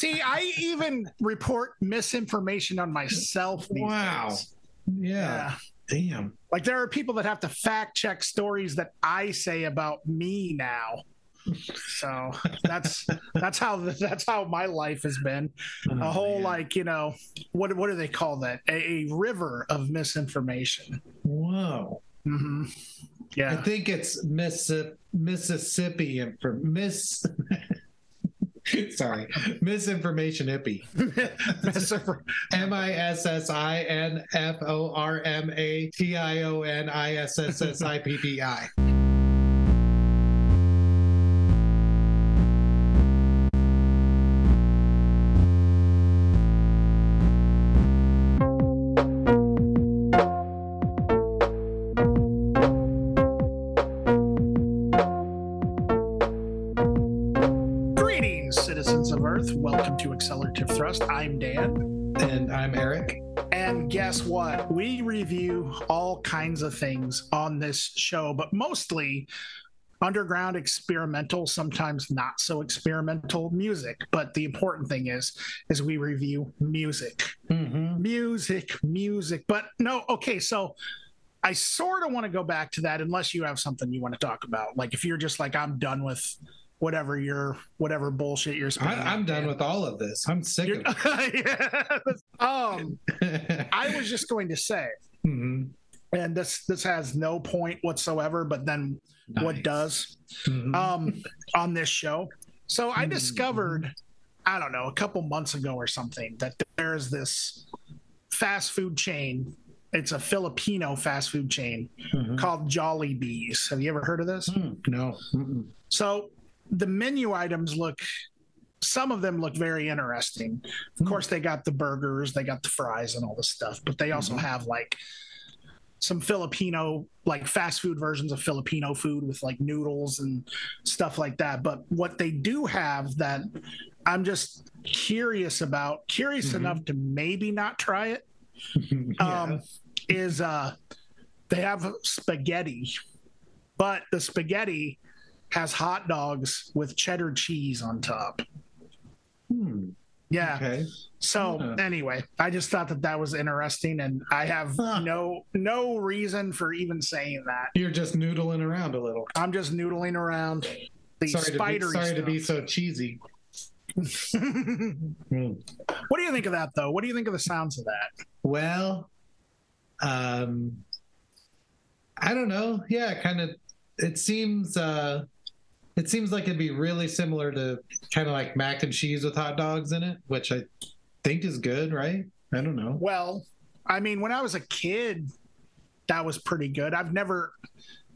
See, I even report misinformation on myself. Wow. days. Yeah. Damn. Like there are people that have to fact check stories that I say about me now. So that's that's how that's how my life has been. Oh, A whole like you know what what do they call that? A, a river of misinformation. Whoa. hmm I think it's Missi- Mississippi and for Miss. Sorry, misinformation hippie. M I S S I N F O R M A T I O N I S S S I P P I. I'm Dan. And I'm Erik. And guess what? We review all kinds of things on this show, but mostly underground experimental, sometimes not so experimental music. But the important thing is, is we review music, Mm-hmm. music, music. But no, okay, so I sort of want to go back to that unless you have something you want to talk about. Like if you're just like, I'm done with whatever your whatever bullshit you're spinning. I, I'm done with all of this. I'm sick You're- of Yeah. Um, it. I was just going to say, Mhm. and this this has no point whatsoever, but then what Nice. does Mhm. um on this show. So I Mhm. discovered, I don't know, a couple months ago or something, that there's this fast food chain. It's a Filipino fast food chain Mhm. called Jollibees. Have you ever heard of this? Mm, no. Mm-mm. So the menu items look some of them look very interesting. Of Hmm. course, they got the burgers, they got the fries and all this stuff, but they also Mhm. have like some Filipino, like fast food versions of Filipino food with like noodles and stuff like that. But what they do have that I'm just curious about, curious Mhm. enough to maybe not try it, Yeah. um, is uh, they have spaghetti, but the spaghetti has hot dogs with cheddar cheese on top. Hmm. Yeah. Okay. So Yeah. anyway, I just thought that that was interesting, and I have Huh. no no reason for even saying that. You're just noodling around a little. I'm just noodling around the Sorry, to be, spidery sorry to be so cheesy. what do you think of that, though? What do you think of the sounds of that? Well, um, I don't know. Yeah, kind of. It seems. uh It seems like it'd be really similar to kind of like mac and cheese with hot dogs in it, which I think is good, right? I don't know. Well, I mean, when I was a kid, that was pretty good. I've never,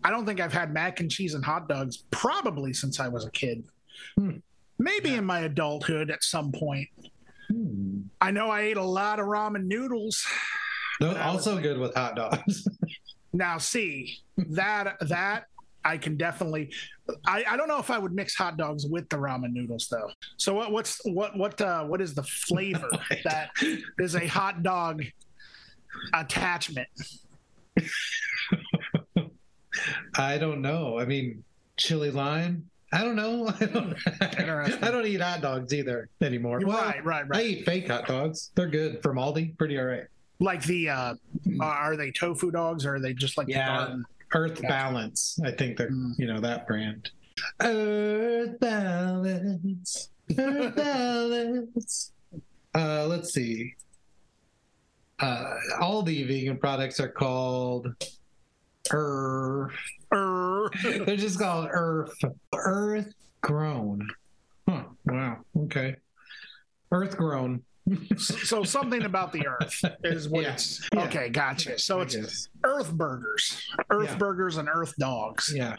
I don't think I've had mac and cheese and hot dogs probably since I was a kid. Hmm. Maybe Yeah. in my adulthood at some point. Hmm. I know I ate a lot of ramen noodles. No, also good with hot dogs. Now, see that that I can definitely. I, I don't know if I would mix hot dogs with the ramen noodles though. So what what's what what uh, what is the flavor that is a hot dog attachment? I don't know. I mean, chili lime. I don't know. I don't. I don't eat hot dogs either anymore. Well, right, right, I eat fake hot dogs. They're good from Aldi. Pretty all right. Like the uh, are they tofu dogs or are they just like the Yeah. garden? Earth Gotcha. Balance. I think they're Mm. you know that brand. Earth Balance. Earth Balance. Uh, let's see. Uh, all the vegan products are called Earth. Er, They're just called Earth. Earth grown. Huh. Wow. Okay. Earth grown. So something about the earth is what Yeah. it's Yeah. okay. Gotcha. So I it's guess. Earth burgers, Earth Yeah. burgers, and Earth dogs. Yeah.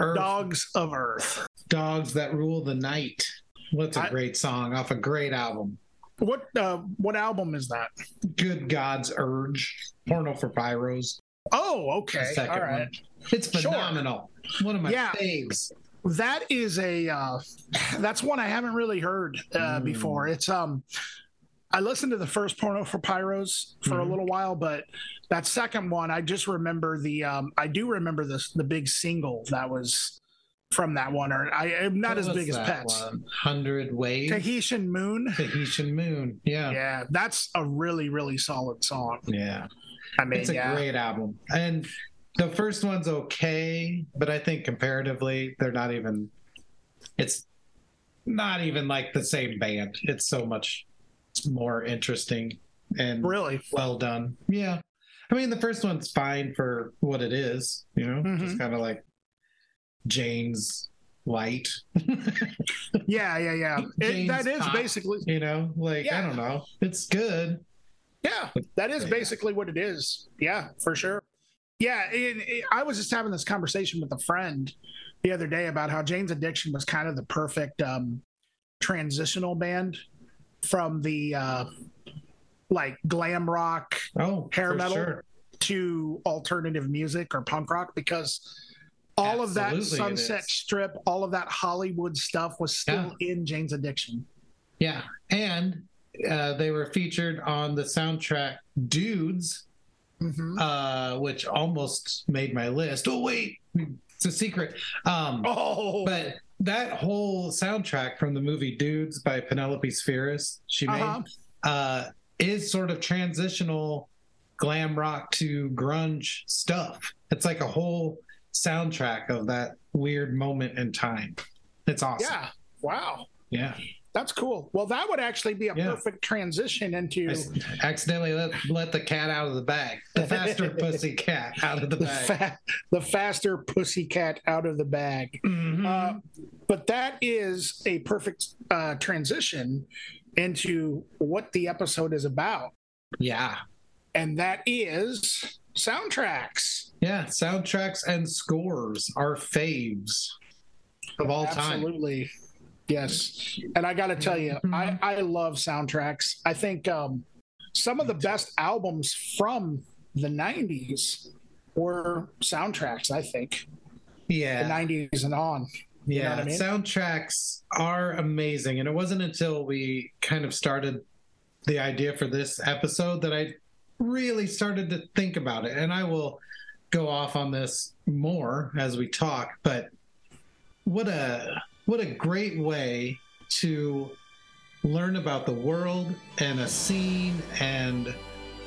Earth Dogs of Earth. dogs that rule the night. What's a I- great song off a great album? What uh, what album is that? Good God's Urge. Porno for Pyros. Oh, okay. All right. one. It's Sure. phenomenal. One of my Yeah. faves. That is a uh, that's one I haven't really heard uh, Mm. before. It's um I listened to the first porno for Pyros for a Mhm. little while, but that second one I just remember the um I do remember this the big single that was from that one, or I am not What as big as Pets. one? Hundred Waves. Tahitian Moon. Tahitian Moon. Yeah. Yeah, that's a really really solid song. Yeah. I mean, It's a yeah, great album. And the first one's okay, but I think comparatively, they're not even, it's not even like the same band. It's so much more interesting and really. well done. Yeah. I mean, the first one's fine for what it is, you know, just Mhm. kind of like Jane's light, Yeah, yeah, yeah. It, that is Pop. basically you know, like, I don't know. It's good. Yeah, that is Yeah. basically what it is. Yeah, for sure. Yeah, it, it- I was just having this conversation with a friend the other day about how Jane's Addiction was kind of the perfect um, transitional band from the uh, like glam rock Oh, Hair metal? sure. to alternative music or punk rock because all of that Sunset. Strip, all of that Hollywood stuff was still in Jane's Addiction. Yeah, and uh, they were featured on the soundtrack "Dudes," Mhm. uh, which almost made my list. Oh wait, it's a secret. Um, Oh, but that whole soundtrack from the movie "Dudes" by Penelope Spheeris, she made, Uh-huh. uh, is sort of transitional glam rock to grunge stuff. It's like a whole soundtrack of that weird moment in time. It's awesome. yeah. Wow. yeah. That's cool. Well, that would actually be a Yeah. perfect transition into I accidentally let, let the cat out of the bag. The faster pussy cat out of the the, bag. fa- the faster pussycat out of the bag. Mhm. Uh, but that is a perfect uh, transition into what the episode is about. yeah. And that is soundtracks. Yeah. Soundtracks and scores are faves of all time. Absolutely. Yes. And I got to tell you, I, Mhm. I love soundtracks. I think um, some of the best albums from the 90s were soundtracks, I think, Yeah. the Yeah. 90s and on. know Yeah. what I mean? Soundtracks are amazing. And it wasn't until we kind of started the idea for this episode that I really started to think about it. And I will go off on this more as we talk, but what a what a great way to learn about the world and a scene and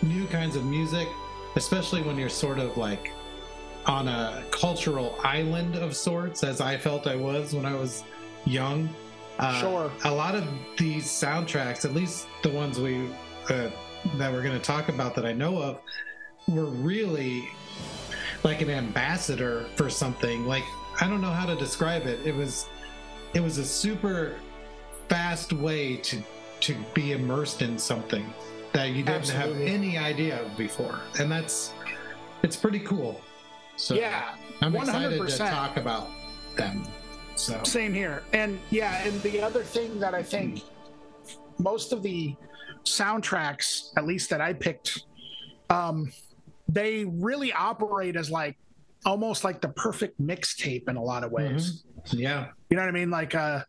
new kinds of music, especially when you're sort of like on a cultural island of sorts, as I felt I was when I was young. Uh, Sure. A lot of these soundtracks, at least the ones we uh, that we're going to talk about that I know of, were really like an ambassador for something. Like I don't know how to describe it. It was it was a super fast way to to be immersed in something that you didn't Absolutely. have any idea of before, and that's it's pretty cool. So yeah. I'm excited to talk about them. So Same here. And yeah, and the other thing that I think most of the soundtracks, at least that I picked, um, they really operate as like almost like the perfect mixtape in a lot of ways. yeah, You know what I mean? Like uh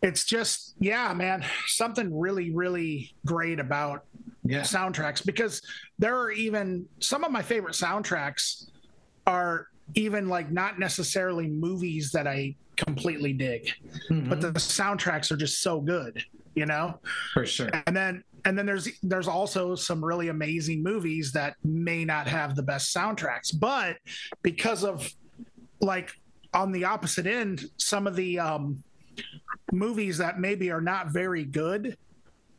it's just yeah, man, something really, really great about yeah, soundtracks because there are even some of my favorite soundtracks are even like not necessarily movies that I completely dig, but Mhm. the soundtracks are just so good, you know? for sure. And then and then there's there's also some really amazing movies that may not have the best soundtracks, but because of like on the opposite end, some of the um movies that maybe are not very good,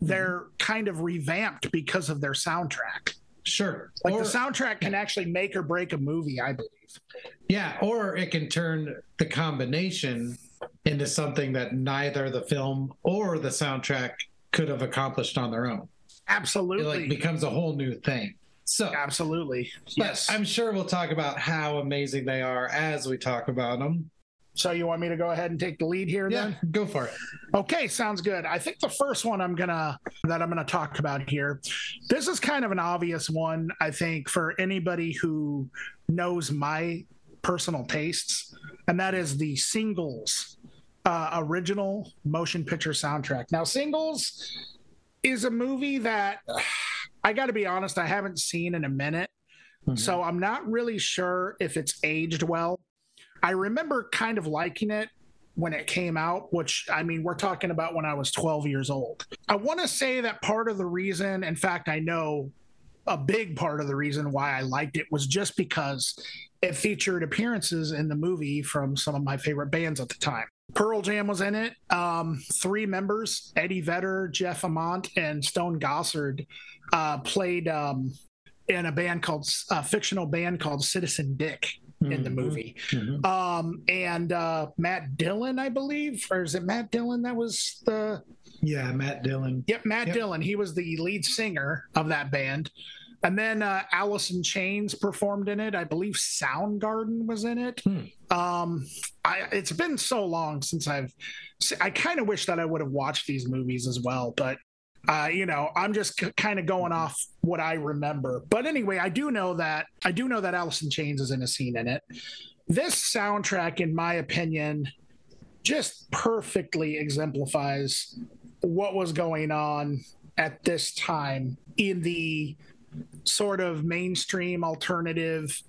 they're kind of revamped because of their soundtrack. Sure. Like or, the soundtrack can actually make or break a movie, I believe. yeah, or it can turn the combination into something that neither the film or the soundtrack could have accomplished on their own. It Absolutely. like becomes a whole new thing. So Absolutely. Yes. I'm sure we'll talk about how amazing they are as we talk about them. so you want me to go ahead and take the lead here Yeah, then? go for it. Okay, sounds good. I think the first one I'm gonna that I'm gonna talk about here. This is kind of an obvious one, I think, for anybody who knows my personal tastes, and that is the singles uh, original motion picture soundtrack. Now, singles is a movie that I got to be honest, I haven't seen in a minute, Mhm. so I'm not really sure if it's aged well. I remember kind of liking it when it came out, which I mean, we're talking about when I was 12 years old. I want to say that part of the reason, in fact, I know a big part of the reason why I liked it was just because it featured appearances in the movie from some of my favorite bands at the time. Pearl Jam was in it. Um, three members, Eddie Vedder, Jeff Ament, and Stone Gossard, uh, played um, in a band called a fictional band called Citizen Dick in the movie. Mm-hmm. Um, and uh, Matt Dillon, I believe, or is it Matt Dillon that was the yeah, Matt Dillon. Yep, Matt Yep. Dillon. He was the lead singer of that band. And then uh, Alice in Chains performed in it. I believe Soundgarden was in it. Hmm. Um, I, it's been so long since I've. I kind of wish that I would have watched these movies as well, but uh, you know, I'm just c- kind of going off what I remember. But anyway, I do know that I do know that Alice in Chains is in a scene in it. This soundtrack, in my opinion, just perfectly exemplifies what was going on at this time in the sort of mainstream alternative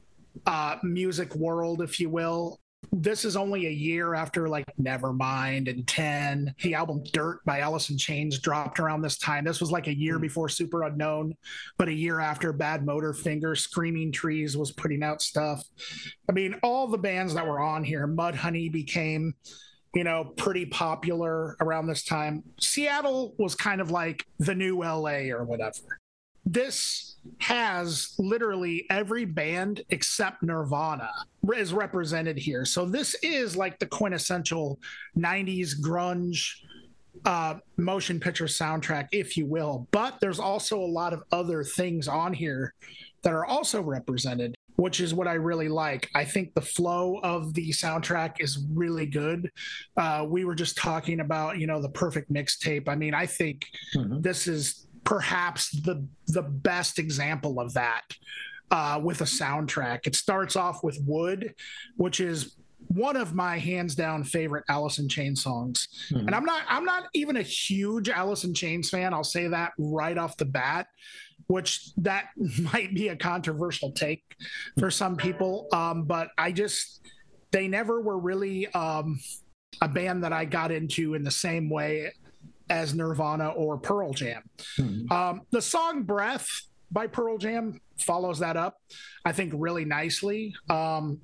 uh, music world, if you will. This is only a year after like Nevermind and 10. The album Dirt by Alice in Chains dropped around this time. This was like a year before Superunknown, but a year after Badmotorfinger, Screaming Trees was putting out stuff. I mean, all the bands that were on here, Mudhoney became you know, pretty popular around this time. Seattle was kind of like the new LA or whatever. This has literally every band except Nirvana is represented here. So this is like the quintessential 90s grunge uh, motion picture soundtrack, if you will. But there's also a lot of other things on here that are also represented which is what I really like. I think the flow of the soundtrack is really good. Uh, we were just talking about, you know, the perfect mixtape. I mean, I think Mhm. this is perhaps the the best example of that uh, with a soundtrack. It starts off with Would, which is one of my hands down favorite Alice in Chains songs. Mhm. And I'm not I'm not even a huge in Chains fan. I'll say that right off the bat, which that might be a controversial take for some people. Um, but I just they never were really um, a band that I got into in the same way as Nirvana or Pearl Jam. Mhm. Um, the song Breath by Pearl Jam follows that up, I think, really nicely. Um,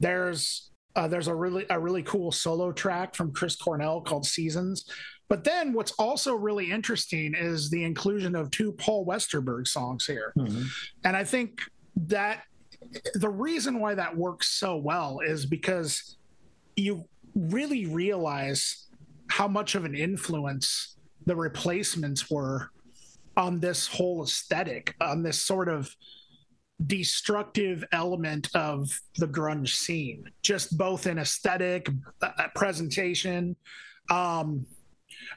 there's uh, there's a really a really cool solo track from Chris Cornell called Seasons. But then what's also really interesting is the inclusion of two Paul Westerberg songs here. Mhm. And I think that the reason why that works so well is because you really realize how much of an influence the replacements were on this whole aesthetic, on this sort of destructive element of the grunge scene, just both in aesthetic, uh, presentation. Um,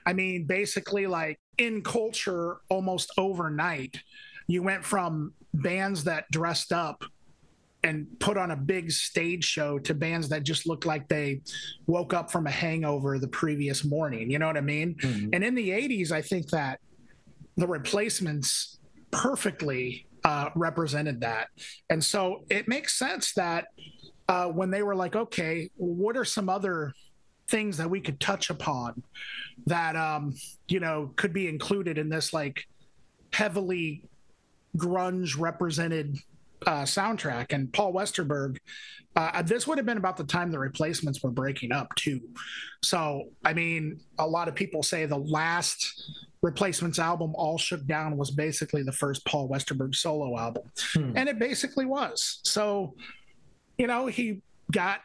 I mean, basically, like in culture, almost overnight, you went from bands that dressed up and put on a big stage show to bands that just looked like they woke up from a hangover the previous morning. You know what I mean? Mhm. And in the 80s, I think that the replacements perfectly uh, represented that. And so it makes sense that uh, when they were like, okay, what are some other things that we could touch upon that, um, you know, could be included in this like heavily grunge represented uh, soundtrack? And Paul Westerberg, uh, this would have been about the time the replacements were breaking up too. So, I mean, a lot of people say the last replacements album, All Shook Down, was basically the first Paul Westerberg solo album. Hmm. And it basically was. So, you know, he got,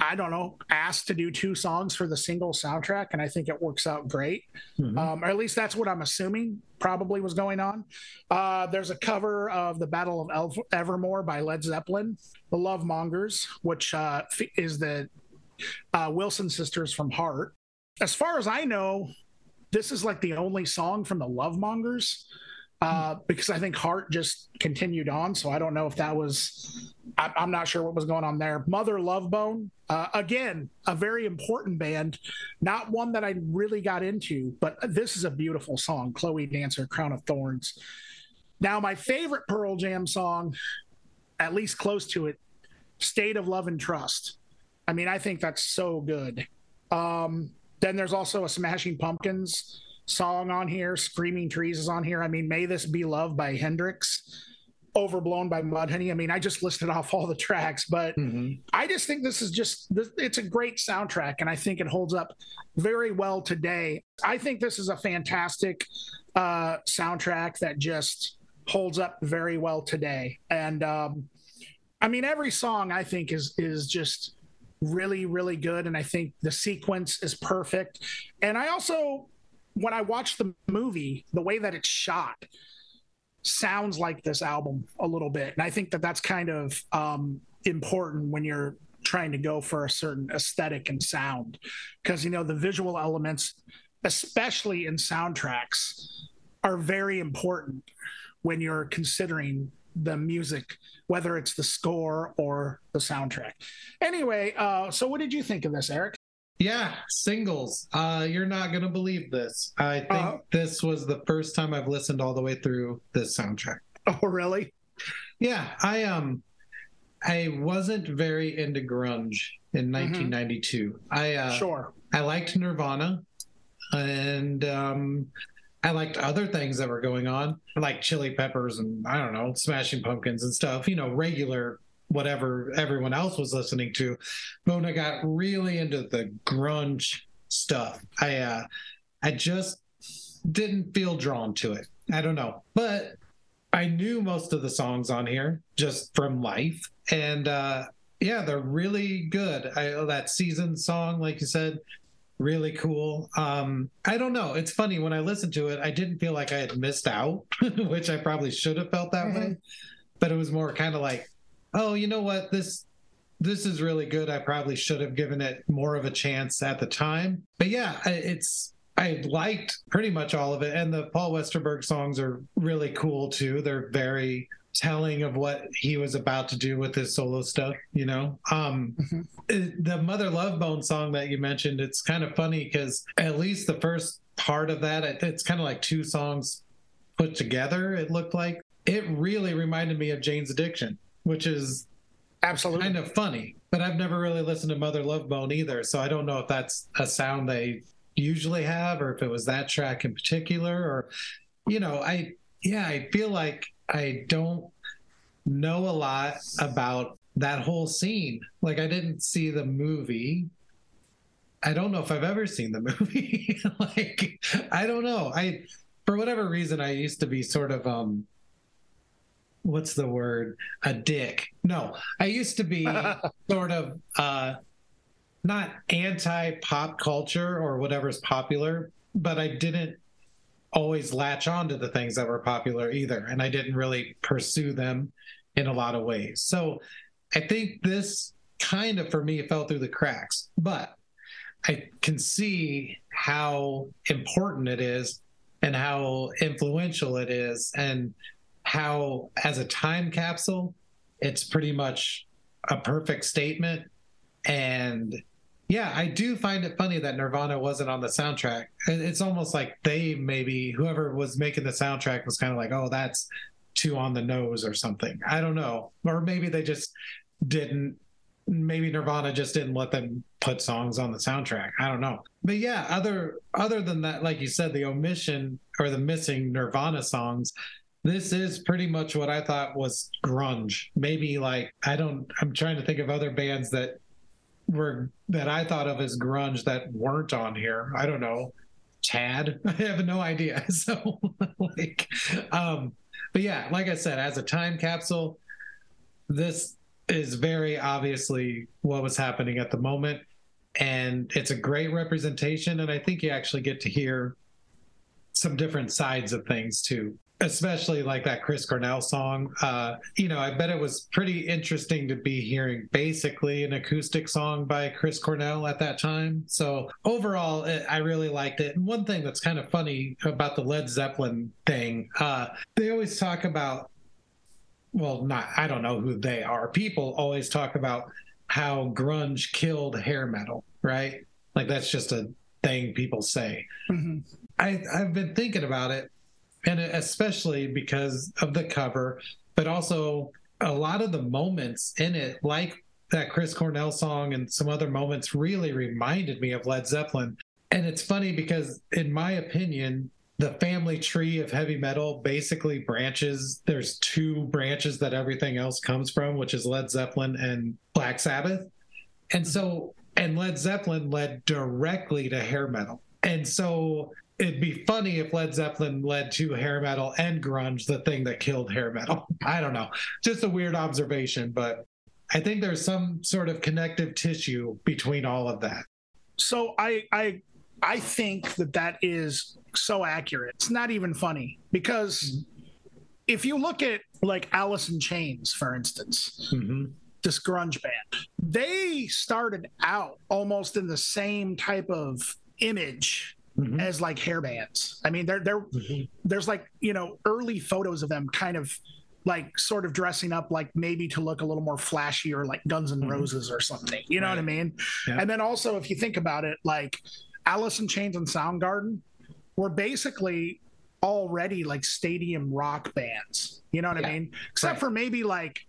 I don't know, asked to do two songs for the single soundtrack. And I think it works out great. Mhm. Um, or at least that's what I'm assuming probably was going on. Uh, there's a cover of the Battle of Elf- Evermore by Led Zeppelin, The Lovemongers, which uh, is the uh, Wilson sisters from Heart. As far as I know, this is like the only song from the Lovemongers uh, because I think Heart just continued on. So I don't know if that was, I, I'm not sure what was going on there. Mother Love Bone, uh, again, a very important band, not one that I really got into, but this is a beautiful song, Chloe Dancer, Crown of Thorns. Now, my favorite Pearl Jam song, at least close to it, State of Love and Trust. I mean, I think that's so good. Um, then there's also a Smashing Pumpkins song on here. Screaming Trees is on here. I mean, May This Be Love by Hendrix. Overblown by Mudhoney. I mean, I just listed off all the tracks, but mm-hmm. I just think this is just it's a great soundtrack, and I think it holds up very well today. I think this is a fantastic uh, soundtrack that just holds up very well today. And um, I mean, every song I think is is just really really good, and I think the sequence is perfect. And I also, when I watch the movie, the way that it's shot sounds like this album a little bit. And I think that that's kind of um, important when you're trying to go for a certain aesthetic and sound. Because you know the visual elements especially in soundtracks are very important when you're considering the music whether it's the score or the soundtrack. Anyway uh, so what did you think of this Erik yeah, singles. Uh, you're not gonna believe this. I think uh, this was the first time I've listened all the way through this soundtrack. Oh, really? Yeah, I um, I wasn't very into grunge in 1992. Mm-hmm. I uh, sure I liked Nirvana, and um, I liked other things that were going on, like Chili Peppers and I don't know, Smashing Pumpkins and stuff. You know, regular whatever everyone else was listening to. But when I got really into the grunge stuff, I uh, I just didn't feel drawn to it. I don't know, but I knew most of the songs on here just from life, and uh, yeah, they're really good. I, that season song, like you said, really cool. Um, I don't know. It's funny when I listened to it, I didn't feel like I had missed out, which I probably should have felt that mm-hmm. way. But it was more kind of like, oh, you know what, this this is really good. I probably should have given it more of a chance at the time. But yeah, it's I liked pretty much all of it, and the Paul Westerberg songs are really cool too. They're very telling of what he was about to do with his solo stuff you know um mm-hmm. the mother love bone song that you mentioned it's kind of funny because at least the first part of that it's kind of like two songs put together it looked like it really reminded me of jane's addiction which is absolutely kind of funny. But I've never really listened to Mother Love Bone either, so I don't know if that's a sound they usually have or if it was that track in particular or you know, I yeah, I feel like I don't know a lot about that whole scene. Like I didn't see the movie. I don't know if I've ever seen the movie. like I don't know. I for whatever reason I used to be sort of um what's the word? A dick. No i used to be sort of uh not anti pop culture or whatever's popular but i didn't always latch on to the things that were popular either and i didn't really pursue them in a lot of ways. So i think this kind of for me fell through the cracks but i can see how important it is and how influential it is and how, as a time capsule, it's pretty much a perfect statement. And yeah, I do find it funny that Nirvana wasn't on the soundtrack. It's almost like they maybe, whoever was making the soundtrack was kind of like, oh, that's too on the nose or something. I don't know. Or maybe they just didn't maybe Nirvana just didn't let them put songs on the soundtrack. I don't know. But yeah, other other than that, like you said, the omission or the missing Nirvana songs, this is pretty much what I thought was grunge. Maybe like I don't I'm trying to think of other bands that were that I thought of as grunge that weren't on here. I don't know. Tad. I have no idea. So like um but yeah, like I said, as a time capsule, this is very obviously what was happening at the moment. And it's a great representation. And I think you actually get to hear some different sides of things too especially like that Chris Cornell song. Uh, you know, I bet it was pretty interesting to be hearing basically an acoustic song by Chris Cornell at that time. So overall, it, I really liked it. And one thing that's kind of funny about the Led Zeppelin thing, uh, they always talk about, well, not, I don't know who they are. People always talk about how grunge killed hair metal, right? Like that's just a thing people say. Mm-hmm. I, I've been thinking about it and especially because of the cover, but also a lot of the moments in it, like that Chris Cornell song and some other moments really reminded me of Led Zeppelin. And it's funny because, in my opinion, the family tree of heavy metal basically branches. There's two branches that everything else comes from, which is Led Zeppelin and Black Sabbath. And so, and Led Zeppelin led directly to hair metal. And so it'd be funny if Led Zeppelin led to hair metal and grunge, the thing that killed hair metal. I don't know. Just a weird observation, but I think there's some sort of connective tissue between all of that. So I I I think that that is so accurate. It's not even funny because if you look at like Alice in Chains, for instance, mm-hmm. this grunge band, they started out almost in the same type of image mm-hmm. as like hair bands. I mean, they're they're mm-hmm. there's like you know early photos of them kind of like sort of dressing up like maybe to look a little more flashy or like Guns N' mm-hmm. Roses or something. You know right. what I mean? Yeah. And then also if you think about it, like Alice in Chains and Soundgarden were basically already like stadium rock bands. You know what yeah. I mean? Except right. for maybe like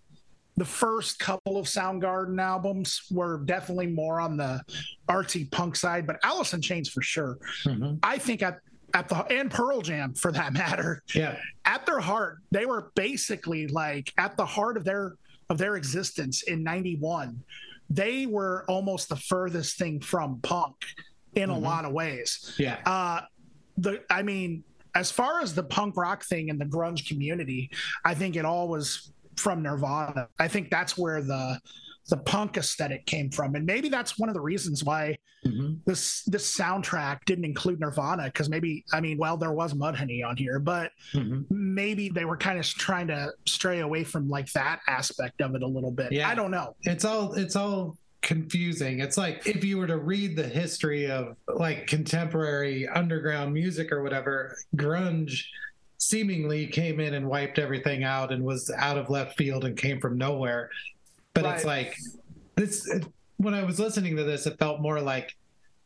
the first couple of Soundgarden albums were definitely more on the artsy punk side, but Alice in Chains for sure. Mm-hmm. I think at at the and Pearl Jam for that matter. Yeah. At their heart, they were basically like at the heart of their of their existence in 91. They were almost the furthest thing from punk in mm-hmm. a lot of ways. Yeah. Uh the I mean, as far as the punk rock thing and the grunge community, I think it all was from Nirvana. I think that's where the the punk aesthetic came from, and maybe that's one of the reasons why mm-hmm. this this soundtrack didn't include Nirvana. Because maybe I mean, well, there was Mudhoney on here, but mm-hmm. maybe they were kind of trying to stray away from like that aspect of it a little bit. Yeah, I don't know. It's all it's all confusing. It's like if you were to read the history of like contemporary underground music or whatever, grunge seemingly came in and wiped everything out and was out of left field and came from nowhere. But right. it's like this when I was listening to this, it felt more like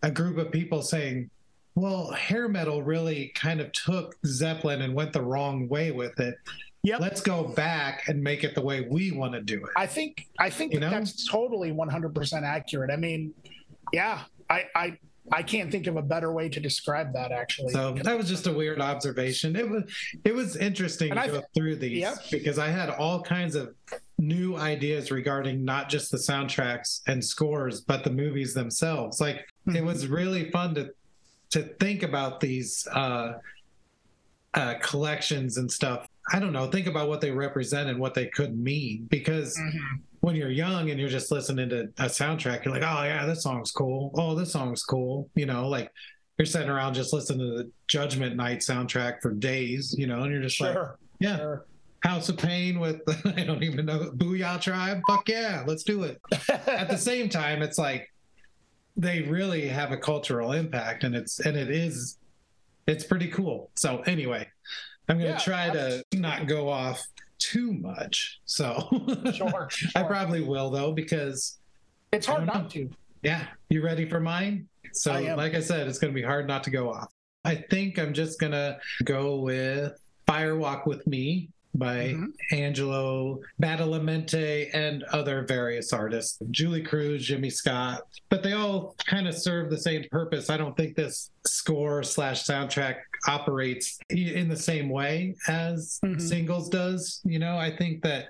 a group of people saying, well, hair metal really kind of took Zeppelin and went the wrong way with it. Yep. Let's go back and make it the way we want to do it. I think I think that that's totally 100% accurate. I mean, yeah, I I I can't think of a better way to describe that actually. So that was just a weird observation. It was it was interesting and to I, go through these yep. because I had all kinds of new ideas regarding not just the soundtracks and scores, but the movies themselves. Like mm-hmm. it was really fun to to think about these uh, uh, collections and stuff. I don't know. Think about what they represent and what they could mean because mm-hmm when you're young and you're just listening to a soundtrack, you're like, oh yeah, this song's cool. Oh, this song's cool. You know, like you're sitting around just listening to the Judgment Night soundtrack for days, you know, and you're just sure. like, yeah, sure. House of Pain with I don't even know Boo-Yaa Tribe. Fuck yeah, let's do it. At the same time, it's like they really have a cultural impact, and it's and it is it's pretty cool. So anyway, I'm gonna yeah, try to not go off too much. So sure, sure. I probably will though because it's hard not to. Yeah, you ready for mine? So I like I said, it's going to be hard not to go off. I think I'm just going to go with Firewalk with Me by mm-hmm. Angelo Badalamenti and other various artists, Julee Cruise, Jimmy Scott, but they all kind of serve the same purpose. I don't think this score slash soundtrack operates in the same way as mm-hmm. singles does. You know, I think that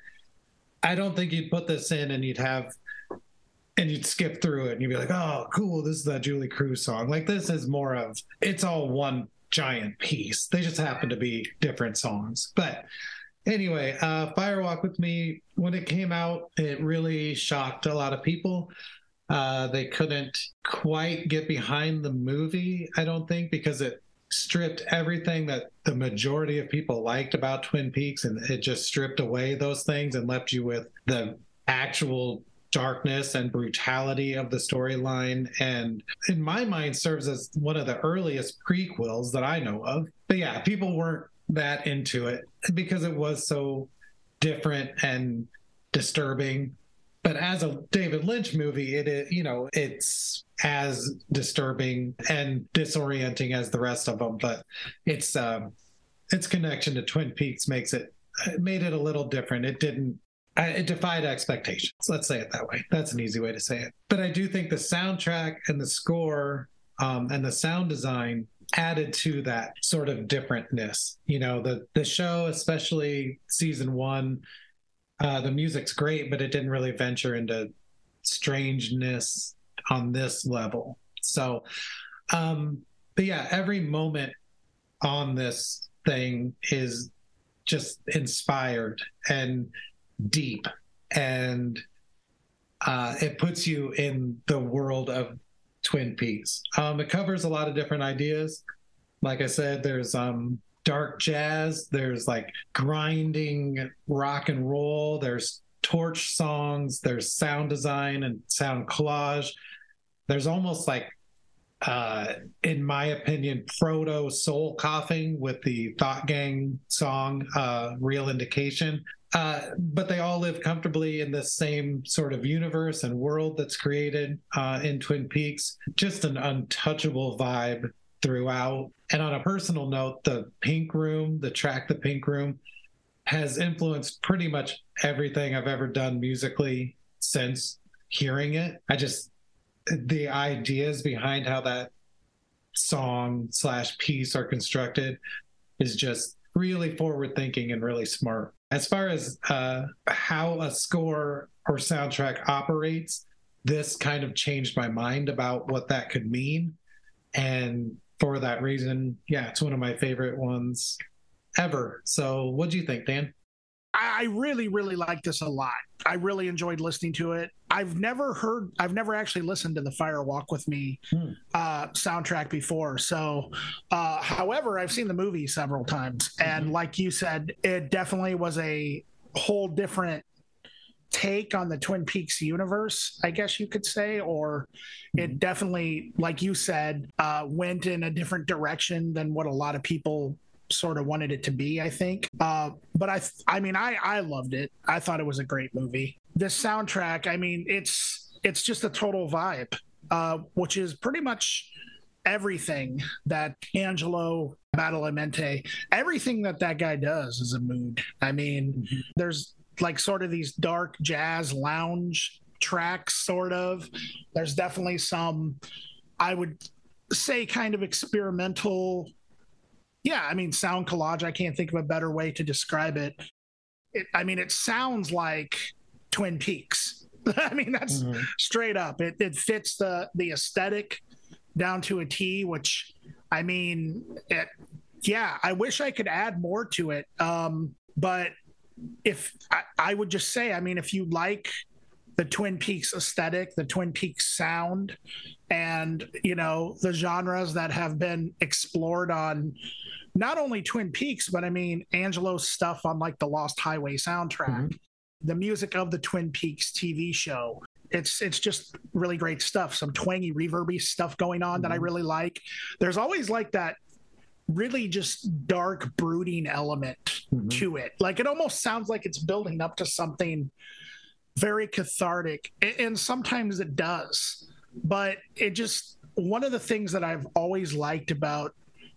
I don't think you'd put this in and you'd have and you'd skip through it and you'd be like, oh, cool, this is that Julee Cruise song. Like this is more of it's all one giant piece. They just happen to be different songs. But anyway, uh, Firewalk with Me, when it came out, it really shocked a lot of people. Uh, they couldn't quite get behind the movie, I don't think, because it stripped everything that the majority of people liked about Twin Peaks and it just stripped away those things and left you with the actual darkness and brutality of the storyline and in my mind serves as one of the earliest prequels that I know of. But yeah, people weren't that into it because it was so different and disturbing. But as a David Lynch movie, it you know it's as disturbing and disorienting as the rest of them. But its um, its connection to Twin Peaks makes it, it made it a little different. It didn't it defied expectations. Let's say it that way. That's an easy way to say it. But I do think the soundtrack and the score um, and the sound design added to that sort of differentness. You know, the the show, especially season one, uh, the music's great, but it didn't really venture into strangeness on this level. So, um, but yeah, every moment on this thing is just inspired and deep and uh, it puts you in the world of Twin Peaks. Um, it covers a lot of different ideas. Like I said, there's um, dark jazz, there's like grinding rock and roll, there's torch songs, there's sound design and sound collage. There's almost like uh, in my opinion, proto soul coughing with the Thought Gang song, uh, Real Indication. Uh, but they all live comfortably in this same sort of universe and world that's created uh, in Twin Peaks. Just an untouchable vibe throughout. And on a personal note, the Pink Room, the track The Pink Room, has influenced pretty much everything I've ever done musically since hearing it. I just the ideas behind how that song slash piece are constructed is just really forward thinking and really smart. As far as uh, how a score or soundtrack operates, this kind of changed my mind about what that could mean. And for that reason, yeah, it's one of my favorite ones ever. So, what do you think, Dan? I really, really like this a lot. I really enjoyed listening to it. I've never heard, I've never actually listened to the Fire Walk with Me hmm. uh, soundtrack before. So, uh, however, I've seen the movie several times. And mm-hmm. like you said, it definitely was a whole different take on the Twin Peaks universe, I guess you could say, or it mm-hmm. definitely, like you said, uh, went in a different direction than what a lot of people sort of wanted it to be, I think. Uh, but I, I mean, I, I loved it. I thought it was a great movie. This soundtrack, I mean, it's, it's just a total vibe, uh, which is pretty much everything that Angelo Badalamenti, everything that that guy does is a mood. I mean, mm-hmm. there's like sort of these dark jazz lounge tracks, sort of. There's definitely some, I would say, kind of experimental yeah, I mean, sound collage. I can't think of a better way to describe it. it I mean, it sounds like Twin Peaks. I mean, that's mm-hmm. straight up. It it fits the the aesthetic down to a T. Which, I mean, it. Yeah, I wish I could add more to it. Um, but if I, I would just say, I mean, if you like the Twin Peaks aesthetic, the Twin Peaks sound, and you know the genres that have been explored on not only Twin Peaks, but I mean Angelo's stuff on like the Lost Highway soundtrack, mm-hmm. the music of the Twin Peaks TV show. It's it's just really great stuff. Some twangy, reverby stuff going on mm-hmm. that I mm-hmm. really like. There's always like that really just dark, brooding element mm-hmm. to it. Like it almost sounds like it's building up to something very cathartic, and sometimes it does. But it just one of the things that I've always liked about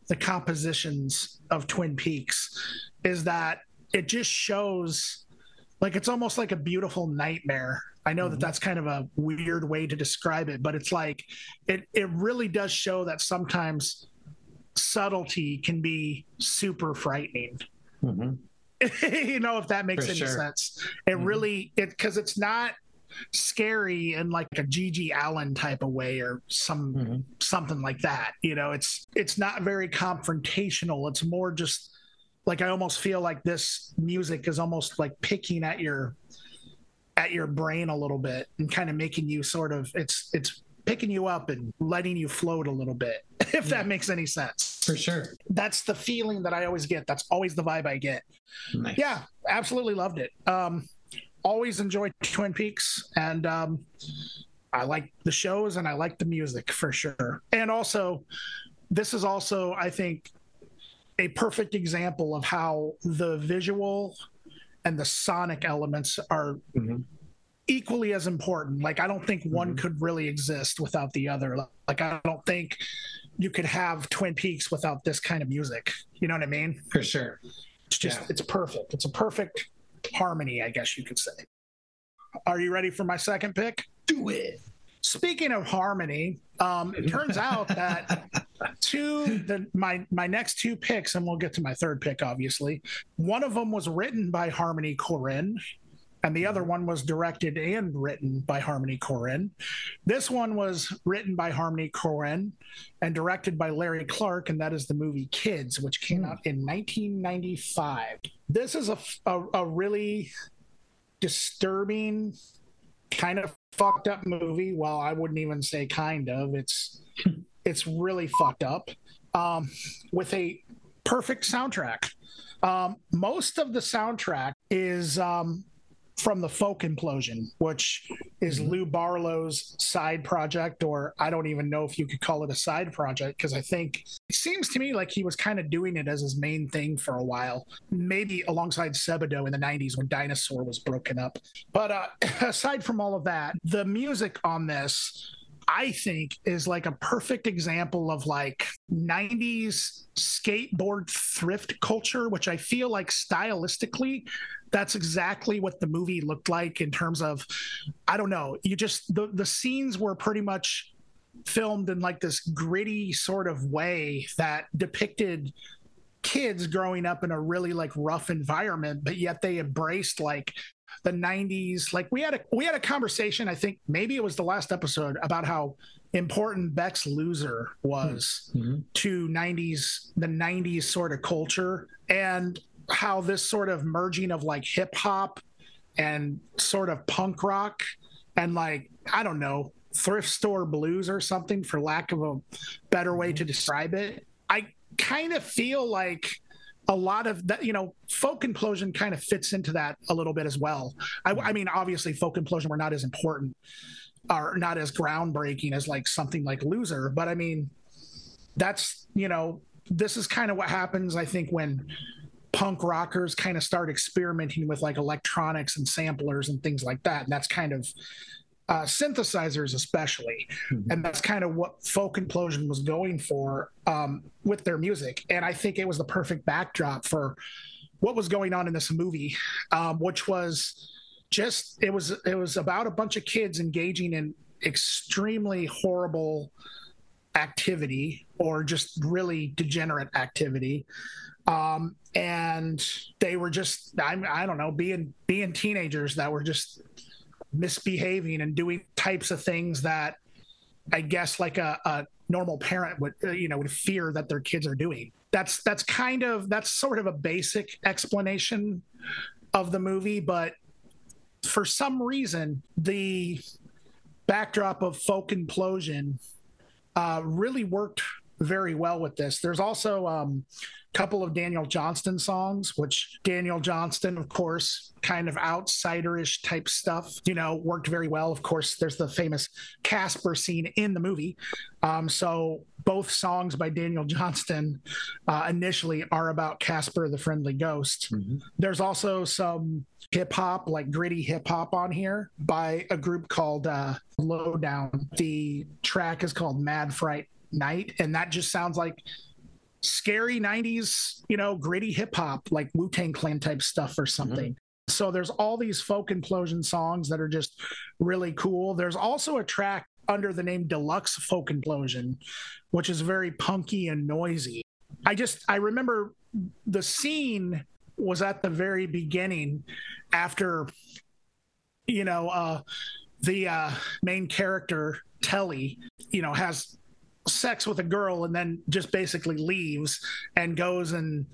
the compositions of Twin Peaks is that it just shows like it's almost like a beautiful nightmare. I know mm-hmm. that that's kind of a weird way to describe it, but it's like it it really does show that sometimes subtlety can be super frightening. Mm-hmm. you know if that makes For any sure. sense. It mm-hmm. really it because it's not scary in like a GG Allen type of way or some mm-hmm. something like that. You know, it's it's not very confrontational. It's more just like I almost feel like this music is almost like picking at your at your brain a little bit and kind of making you sort of it's it's picking you up and letting you float a little bit if yeah. that makes any sense for sure that's the feeling that i always get that's always the vibe i get nice. yeah absolutely loved it um always enjoyed Twin Peaks, and um, I like the shows and I like the music for sure. And also, this is also, I think, a perfect example of how the visual and the sonic elements are mm-hmm. Equally as important. Like, I don't think one mm-hmm. could really exist without the other. Like, I don't think you could have Twin Peaks without this kind of music. You know what I mean? For sure. It's just, yeah. it's perfect. It's a perfect harmony, I guess you could say. Are you ready for my second pick? Do it. Speaking of harmony, um, it turns out that two the my my next two picks, and we'll get to my third pick, obviously. One of them was written by Harmony Korine, and the other one was directed and written by Harmony Korine. This one was written by Harmony Korine and directed by Larry Clark, and that is the movie Kids, which came out in 1995. This is a, a, a really disturbing, kind of fucked up movie. Well, I wouldn't even say kind of. It's it's really fucked up. Um, with a perfect soundtrack. Um, most of the soundtrack is um, from the Folk Implosion, which is Lou Barlow's side project, or I don't even know if you could call it a side project because I think it seems to me like he was kind of doing it as his main thing for a while, maybe alongside Sebadoh in the 90s when Dinosaur was broken up. But uh, aside from all of that, the music on this I think is like a perfect example of like 90s skateboard thrift culture, which I feel like stylistically, that's exactly what the movie looked like in terms of, I don't know, you just, the, the scenes were pretty much filmed in like this gritty sort of way that depicted kids growing up in a really like rough environment but yet they embraced like the 90s like we had a we had a conversation i think maybe it was the last episode about how important beck's loser was Mhm. to 90s the 90s sort of culture. And how this sort of merging of like hip hop and sort of punk rock and like i don't know thrift store blues or something for lack of a better way to describe it i kind of feel like a lot of that, you know, folk implosion kind of fits into that a little bit as well. I, I mean, obviously, folk implosion were not as important or not as groundbreaking as like something like Loser, but I mean, that's you know, this is kind of what happens. I think when punk rockers kind of start experimenting with like electronics and samplers and things like that, and that's kind of uh, synthesizers especially Mhm. and that's kind of what folk implosion was going for um, with their music and i think it was the perfect backdrop for what was going on in this movie um, which was just it was it was about a bunch of kids engaging in extremely horrible activity or just really degenerate activity um, and they were just I, I don't know being being teenagers that were just misbehaving and doing types of things that I guess like a, a normal parent would uh, you know would fear that their kids are doing. That's that's kind of that's sort of a basic explanation of the movie, but for some reason the backdrop of folk implosion uh, really worked very well with this. There's also um, couple of Daniel Johnston songs, which Daniel Johnston, of course, kind of outsiderish type stuff, you know, worked very well. Of course, there's the famous Casper scene in the movie. Um, so both songs by Daniel Johnston uh, initially are about Casper the Friendly Ghost. Mhm. There's also some hip hop, like gritty hip hop on here by a group called uh, Lo-Down. The track is called Mad Fright Night, and that just sounds like scary 90s, you know, gritty hip hop, like Wu Tang Clan type stuff or something. So there's all these folk implosion songs that are just really cool. There's also a track under the name Deluxe Folk Implosion, which is very punky and noisy. I just I remember the scene was at the very beginning after you know uh the uh main character Telly, you know, has sex with a girl and then just basically leaves and goes and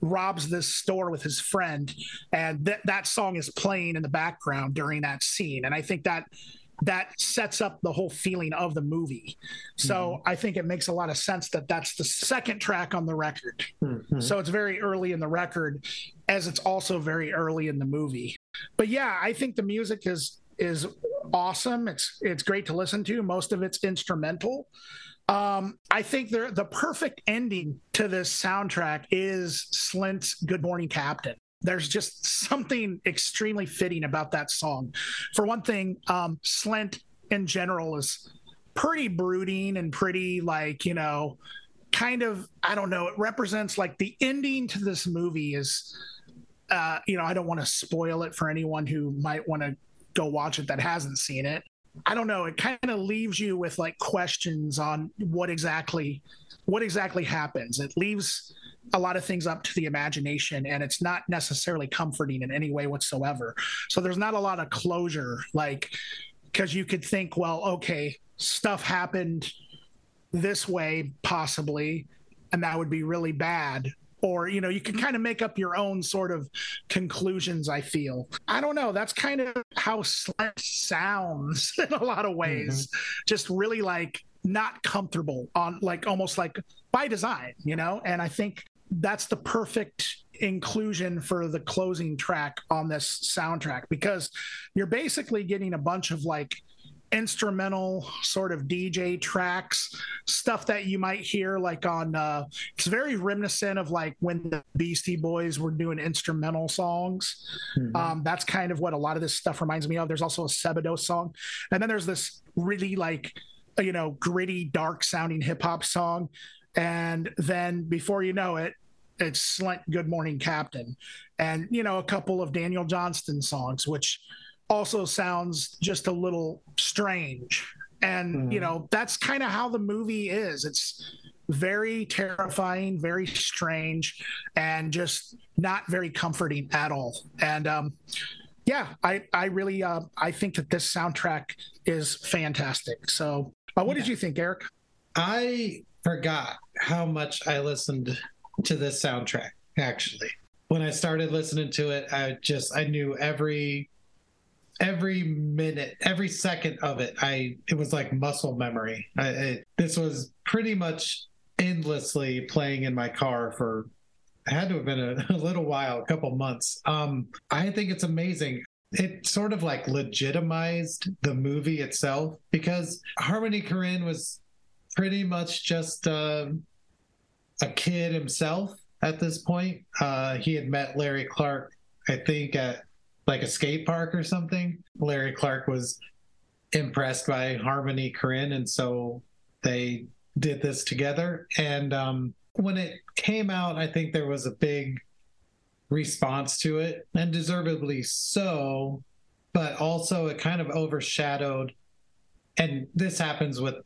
robs this store with his friend. And that that song is playing in the background during that scene. And i think that that sets up the whole feeling of the movie. So i think it makes a lot of sense that that's the second track on the record. Mhm. so it's very early in the record as it's also very early in the movie. But yeah i think the music is is awesome. It's it's great to listen to. Most of it's instrumental um, I think the the perfect ending to this soundtrack is Slint's "Good Morning Captain." There's just something extremely fitting about that song. For one thing, um, Slint in general is pretty brooding and pretty like you know, kind of I don't know. It represents like the ending to this movie is uh, you know, I don't want to spoil it for anyone who might want to go watch it that hasn't seen it. I don't know. It kind of leaves you with like questions on what exactly what exactly happens. It leaves a lot of things up to the imagination and it's not necessarily comforting in any way whatsoever. So there's not a lot of closure like because you could think, well, okay, stuff happened this way possibly and that would be really bad or you know you can kind of make up your own sort of conclusions i feel. I don't know that's kind of how Slint sounds in a lot of ways. Mm-hmm. just really like not comfortable on like almost like by design you know? And i think that's the perfect inclusion for the closing track on this soundtrack because you're basically getting a bunch of like instrumental sort of DJ tracks, stuff that you might hear like on uh it's very reminiscent of like when the Beastie Boys were doing instrumental songs. Mm-hmm. Um that's kind of what a lot of this stuff reminds me of. There's also a Sebadoh song. And then there's this really like you know gritty dark sounding hip hop song and then before you know it it's Slint Good Morning Captain and you know a couple of Daniel Johnston songs which also sounds just a little strange. And, mm-hmm. you know, that's kind of how the movie is. It's very terrifying, very strange, and just not very comforting at all. And, um, yeah, I, I really, uh, I think that this soundtrack is fantastic. So, uh, what yeah. did you think, Erik? I forgot how much I listened to this soundtrack actually. When I started listening to it, I just I knew every every minute, every second of it, I it was like muscle memory. I, it, this was pretty much endlessly playing in my car for had to have been a, a little while, a couple months. Um, I think it's amazing. It sort of like legitimized the movie itself because Harmony Korine was pretty much just uh, a kid himself at this point. Uh, he had met Larry Clark, I think, at like a skate park or something. Larry Clark was impressed by Harmony Korine, and so they did this together. And um, when it came out, I think there was a big response to it, and deservedly so. But also, it kind of overshadowed, and this happens with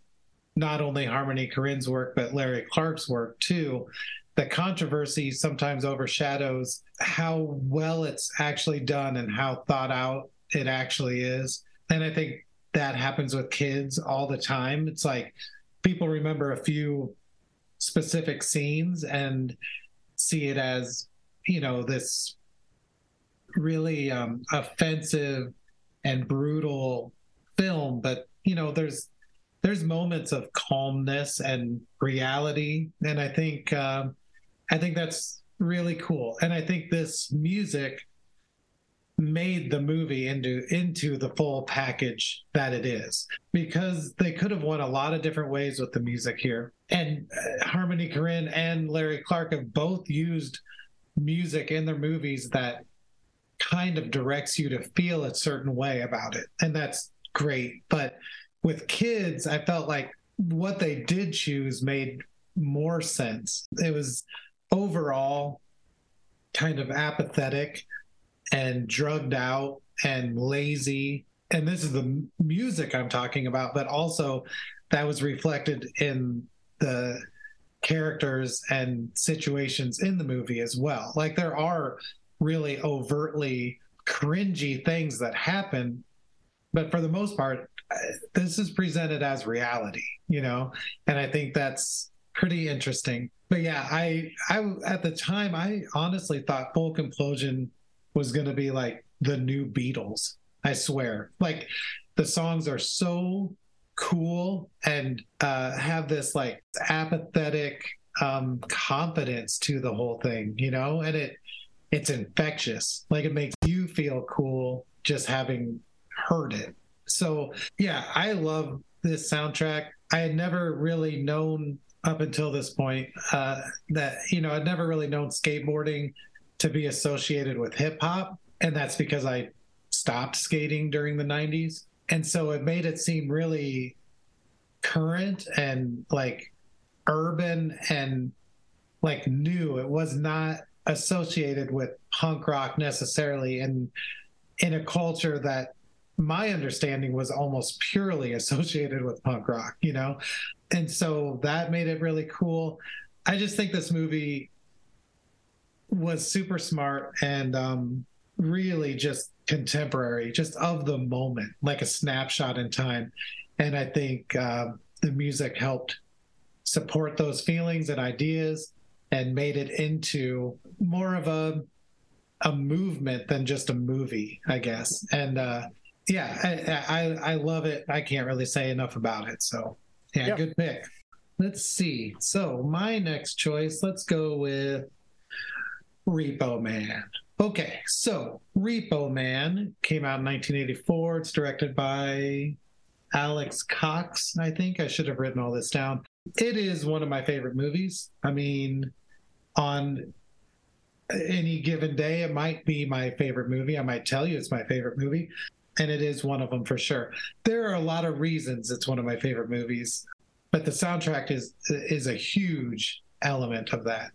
not only Harmony Korine's work, but Larry Clark's work too the controversy sometimes overshadows how well it's actually done and how thought out it actually is. And I think that happens with kids all the time. It's like people remember a few specific scenes and see it as, you know, this really um, offensive and brutal film. But, you know, there's there's moments of calmness and reality. And I think um, I think that's really cool. And I think this music made the movie into into the full package that it is because they could have won a lot of different ways with the music here. And uh, harmony korine and larry clark have both used music in their movies that kind of directs you to feel a certain way about it. And that's great. But with kids i felt like what they did choose made more sense. It was overall kind of apathetic and drugged out and lazy. And this is the music I'm talking about, but also that was reflected in the characters and situations in the movie as well. Like there are really overtly cringy things that happen, but for the most part, uh, this is presented as reality, you know? And I think that's pretty interesting but yeah, I I at the time I honestly thought Folk Implosion was going to be like the new Beatles. I swear, like the songs are so cool and uh, have this like apathetic um, confidence to the whole thing, you know, and it it's infectious. Like it makes you feel cool just having heard it. So yeah, I love this soundtrack. I had never really known up until this point uh, that you know I'd never really known skateboarding to be associated with hip hop, and that's because I stopped skating during the '90s, and so it made it seem really current and like urban and like new. It was not associated with punk rock necessarily and in a culture that my understanding was almost purely associated with punk rock, you know? And so that made it really cool. I just think this movie was super smart and um, really just contemporary, just of the moment, like a snapshot in time. And I think uh, the music helped support those feelings and ideas and made it into more of a a movement than just a movie, I guess. And uh, yeah, I, I, I love it. I can't really say enough about it. So yeah, yep. good pick. Let's see. So my next choice, let's go with Repo Man. Okay, so Repo Man came out in 1984. It's directed by Alex Cox, I think. I should have written all this down. It is one of my favorite movies. I mean, on any given day, it might be my favorite movie. I might tell you it's my favorite movie, and it is one of them for sure. There are a lot of reasons it's one of my favorite movies, but the soundtrack is is a huge element of that.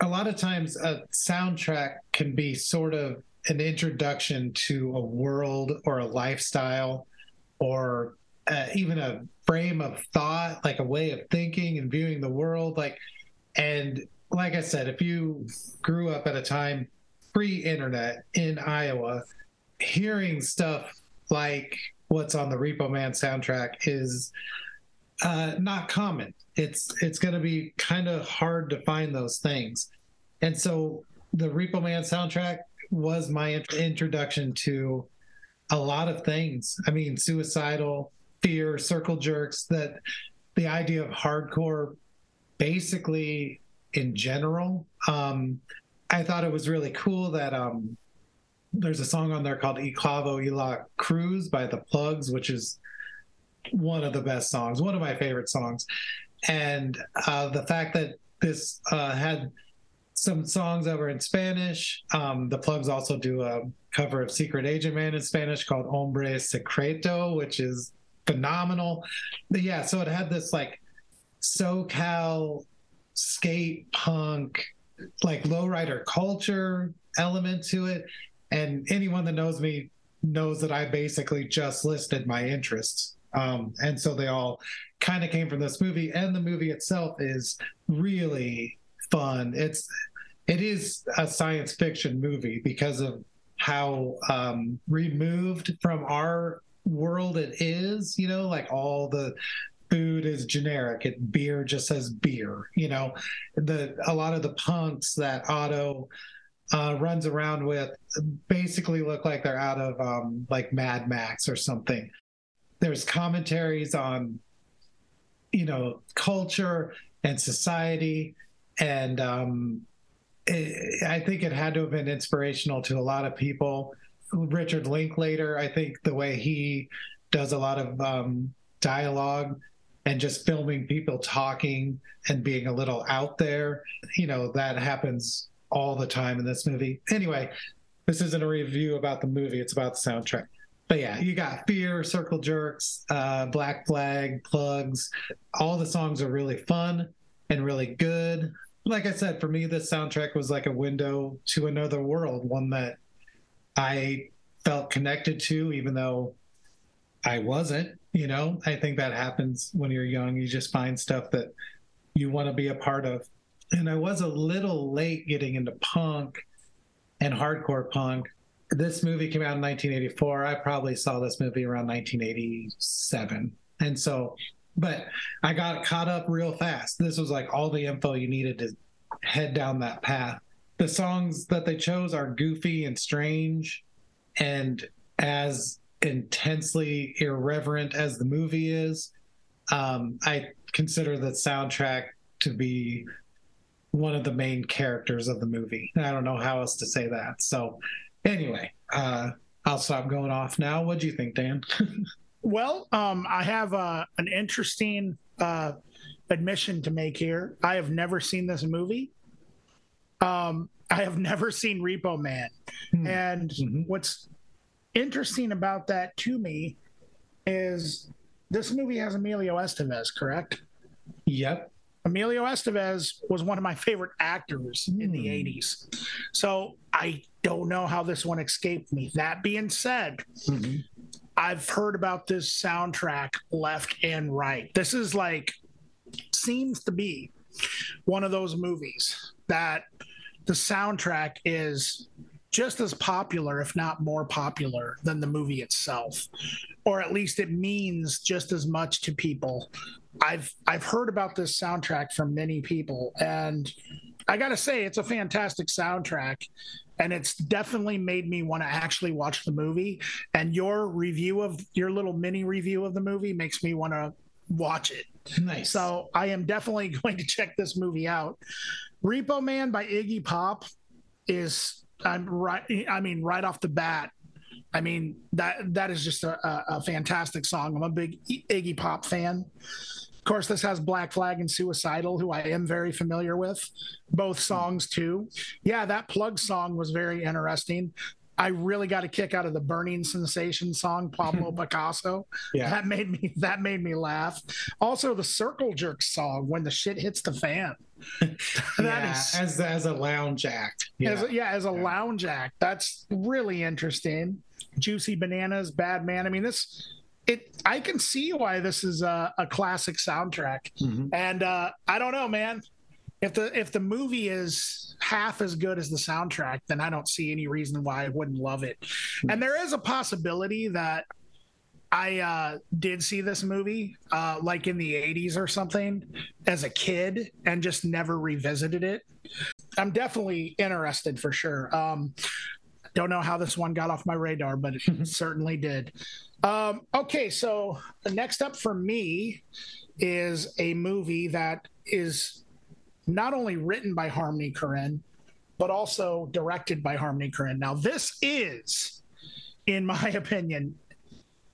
A lot of times, a soundtrack can be sort of an introduction to a world or a lifestyle or uh, even a frame of thought, like a way of thinking and viewing the world. Like, and like I said, if you grew up at a time pre-internet in Iowa, hearing stuff like what's on the Repo Man soundtrack is uh, not common. It's it's going to be kind of hard to find those things, and so the Repo Man soundtrack was my int- introduction to a lot of things. I mean, suicidal, fear, circle jerks. That the idea of hardcore basically in general. Um, I thought it was really cool that um, there's a song on there called "E Clavo y la Cruz" by the Plugz, which is one of the best songs, one of my favorite songs. And uh, the fact that this uh, had some songs that were in Spanish. Um, the Plugz also do a cover of Secret Agent Man in Spanish called Hombre Secreto, which is phenomenal. But yeah, so it had this like SoCal skate punk, like lowrider culture element to it. And anyone that knows me knows that I basically just listed my interests. Um, and so they all kind of came from this movie. And the movie itself is really fun. It's it is a science fiction movie because of how um, removed from our world it is. You know, like all the food is generic. It beer just says beer. You know, the a lot of the punks that Otto uh, runs around with basically look like they're out of um, like Mad Max or something. There's commentaries on, you know, culture and society, and um, it, I think it had to have been inspirational to a lot of people. Richard Linklater, I think the way he does a lot of um, dialogue and just filming people talking and being a little out there. You know, that happens all the time in this movie. Anyway, this isn't a review about the movie, it's about the soundtrack. But yeah, you got Fear, Circle Jerks, uh, Black Flag, Plugz. All the songs are really fun and really good. Like I said, for me, this soundtrack was like a window to another world, one that I felt connected to, even though I wasn't. You know, I think that happens when you're young. You just find stuff that you want to be a part of. And I was a little late getting into punk and hardcore punk. This movie came out in 1984. I probably saw this movie around 1987. And so, but I got caught up real fast. This was like all the info you needed to head down that path. The songs that they chose are goofy and strange. And as intensely irreverent as the movie is, um, I consider the soundtrack to be one of the main characters of the movie. I don't know how else to say that. So, anyway, uh, I'll stop going off now. What do you think, Dan? well, um, I have uh, an interesting uh, admission to make here. I have never seen this movie. Um, I have never seen Repo Man. Hmm. And mm-hmm. what's interesting about that to me is this movie has Emilio Estevez, correct? Yep. Emilio Estevez was one of my favorite actors mm. in the 80s. Hmm. So I don't know how this one escaped me. That being said, mm-hmm. I've heard about this soundtrack left and right. This is like, seems to be one of those movies that the soundtrack is just as popular, if not more popular, than the movie itself, or at least it means just as much to people. I've I've heard about this soundtrack from many people, and I gotta say it's a fantastic soundtrack, and it's definitely made me want to actually watch the movie. And your review of your little mini review of the movie makes me want to watch it. Nice. So I am definitely going to check this movie out. Repo Man by Iggy Pop is I'm right. I mean, right off the bat, I mean that that is just a, a, fantastic song. I'm a big Iggy Pop fan. Of course, this has Black Flag and Suicidal, who I am very familiar with, both songs too. Yeah, that plug song was very interesting. I really got a kick out of the burning sensation song Pablo Picasso. Yeah. That made me that made me laugh. Also the circle jerk song when the shit hits the fan. yeah, is, as as a lounge act. Yeah, as a, yeah, as a yeah. lounge act. That's really interesting. Juicy bananas, bad man. I mean this it I can see why this is a, a classic soundtrack. Mm-hmm. And uh I don't know, man. If the if the movie is half as good as the soundtrack, then I don't see any reason why I wouldn't love it. And there is a possibility that I uh, did see this movie uh, like in the 80s or something as a kid and just never revisited it. I'm definitely interested for sure. Um, don't know how this one got off my radar, but it certainly did. Um, okay, so next up for me is a movie that is not only written by Harmony Korine, but also directed by Harmony Korine. Now, this is, in my opinion,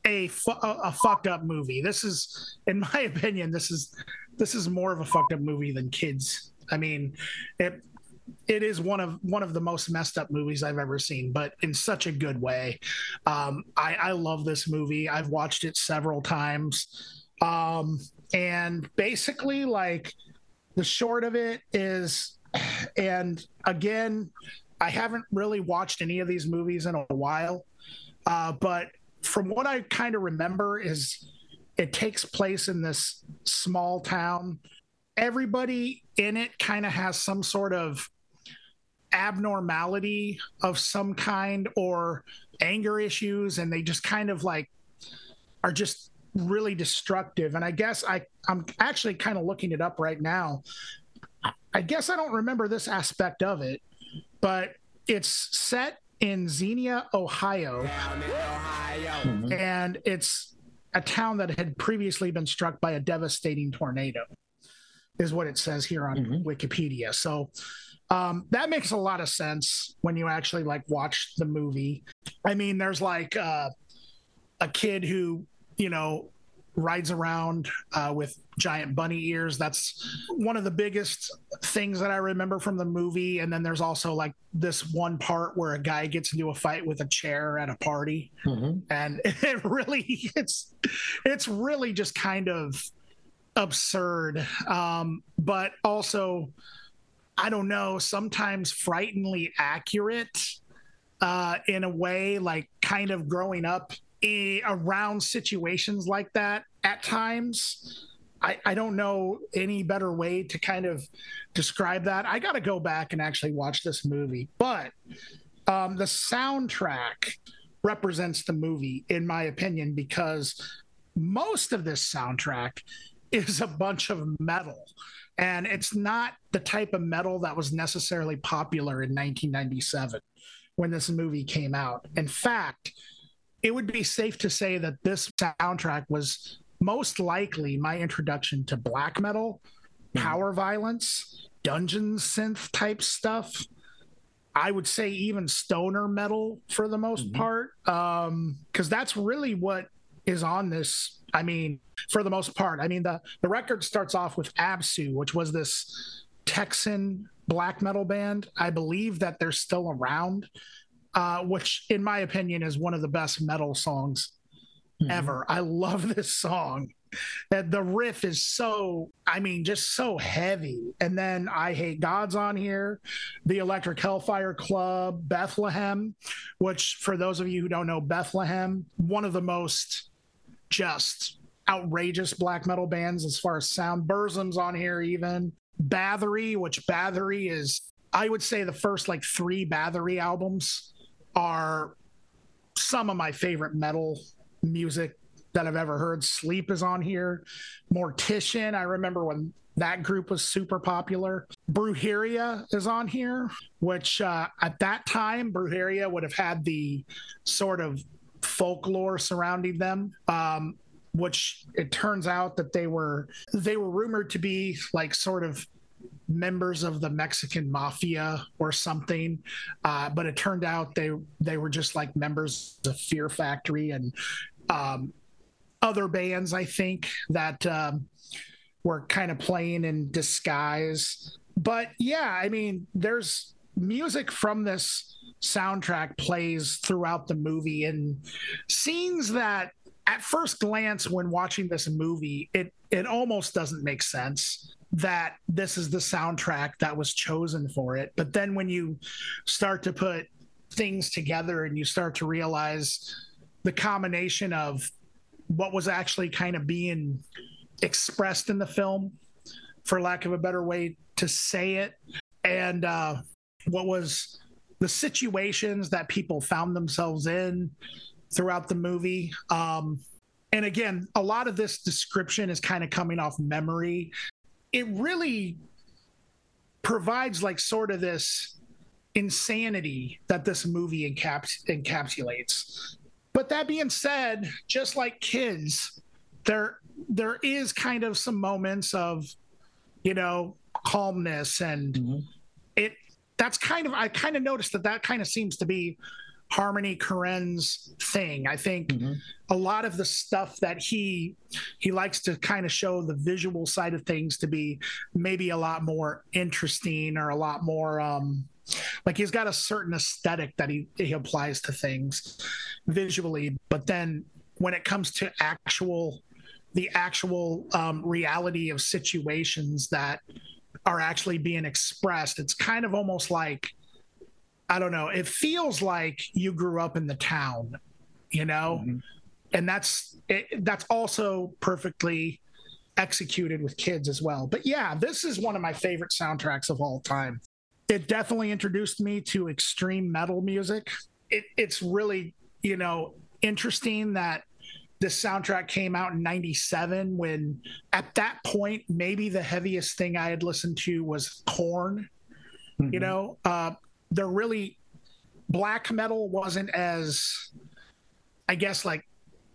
a, fu- a fucked up movie. This is, in my opinion, this is this is more of a fucked up movie than Kids. I mean, it it is one of one of the most messed up movies I've ever seen, but in such a good way. Um, I, I love this movie. I've watched it several times, um, and basically, like the short of it is, and again, I haven't really watched any of these movies in a while, uh, but from what I kind of remember, is it takes place in this small town. Everybody in it kind of has some sort of abnormality of some kind or anger issues, and they just kind of like are just really destructive. And I guess I I'm actually kind of looking it up right now. I guess I don't remember this aspect of it, but it's set in Xenia, Ohio, Ohio. and it's a town that had previously been struck by a devastating tornado, is what it says here on mm-hmm. Wikipedia. So um, that makes a lot of sense when you actually like watch the movie. I mean, there's like uh, a kid who you know, rides around uh, with giant bunny ears. That's one of the biggest things that I remember from the movie. And then there's also like this one part where a guy gets into a fight with a chair at a party, mm-hmm. and it really it's it's really just kind of absurd, um, but also I don't know, sometimes frighteningly accurate uh, in a way, like kind of growing up around situations like that at times. I, I don't know any better way to kind of describe that. I got to go back and actually watch this movie, but um, the soundtrack represents the movie, in my opinion, because most of this soundtrack is a bunch of metal. And it's not the type of metal that was necessarily popular in 1997 when this movie came out. In fact, it would be safe to say that this soundtrack was most likely my introduction to black metal, mm-hmm. power violence, dungeon synth type stuff. I would say even stoner metal for the most mm-hmm. part, because um, that's really what is on this. I mean, for the most part, I mean the the record starts off with Absu, which was this Texan black metal band. I believe that they're still around uh, which in my opinion is one of the best metal songs mm-hmm. ever. I love this song. that the riff is so i mean just so heavy and then Eyehategod's on here the electric hellfire club bethlehem which for those of you who don't know bethlehem one of the most just outrageous black metal bands as far as sound burzum's on here even bathory which bathory is i would say the first like three bathory albums are some of my favorite metal music that I've ever heard. Sleep is on here. Mortician, I remember when that group was super popular. Brujeria is on here, which uh, at that time, Brujeria would have had the sort of folklore surrounding them. Um, which it turns out that they were they were rumored to be like sort of members of the Mexican mafia or something. Uh, but it turned out they they were just like members of Fear Factory and um, other bands. I think that um, were kind of playing in disguise. But yeah, I mean, there's music from this soundtrack plays throughout the movie and scenes that at first glance when watching this movie it it almost doesn't make sense that this is the soundtrack that was chosen for it. But then when you start to put things together and you start to realize the combination of what was actually kind of being expressed in the film, for lack of a better way to say it, and uh, what was the situations that people found themselves in throughout the movie. Um, and again, a lot of this description is kind of coming off memory it really provides like sort of this insanity that this movie encaps- encapsulates. But that being said, just like kids, there there is kind of some moments of, you know, calmness and mm-hmm. it that's kind of I kind of noticed that that kind of seems to be Harmony Korine's thing. I think mm-hmm. a lot of the stuff that he he likes to kind of show the visual side of things to be maybe a lot more interesting or a lot more um like he's got a certain aesthetic that he he applies to things visually, but then when it comes to actual the actual um, reality of situations that are actually being expressed, it's kind of almost like I don't know. It feels like you grew up in the town, you know, mm-hmm. and that's it, that's also perfectly executed with kids as well. But yeah, this is one of my favorite soundtracks of all time. It definitely introduced me to extreme metal music. It, it's really, you know, interesting that this soundtrack came out in 97 when at that point maybe the heaviest thing i had listened to was Korn mm-hmm. you know uh, they're really black metal wasn't as I guess like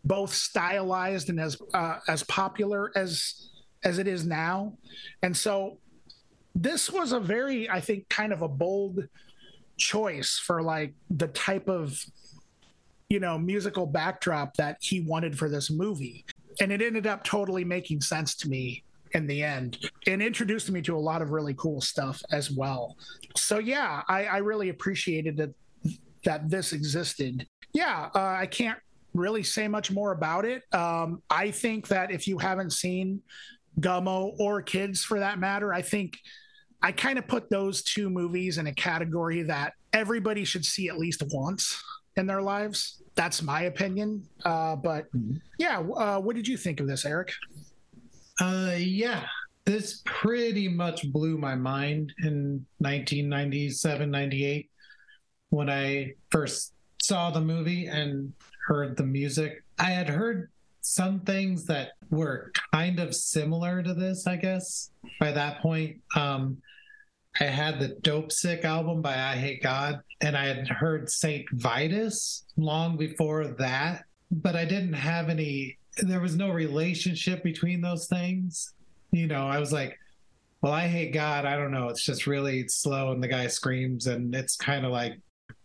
both stylized and as uh, as popular as as it is now. And so this was a very I think kind of a bold choice for like the type of you know musical backdrop that he wanted for this movie. And it ended up totally making sense to me in the end and introduced me to a lot of really cool stuff as well. So yeah, I, I really appreciated that that this existed. Yeah, uh, I can't really say much more about it. Um, I think that if you haven't seen Gummo or Kids for that matter, I think I kind of put those two movies in a category that everybody should see at least once in their lives. That's my opinion. Uh, but mm-hmm. yeah, uh, what did you think of this, Erik? Uh, yeah, this pretty much blew my mind in 1997, 98 when I first saw the movie and heard the music. I had heard some things that were kind of similar to this, I guess, by that point. Um, I had the Dopesick album by Eyehategod, and I had heard Saint Vitus long before that, but I didn't have any there was no relationship between those things. You know, I was like, well, Eyehategod. I don't know. It's just really slow and the guy screams and it's kind of like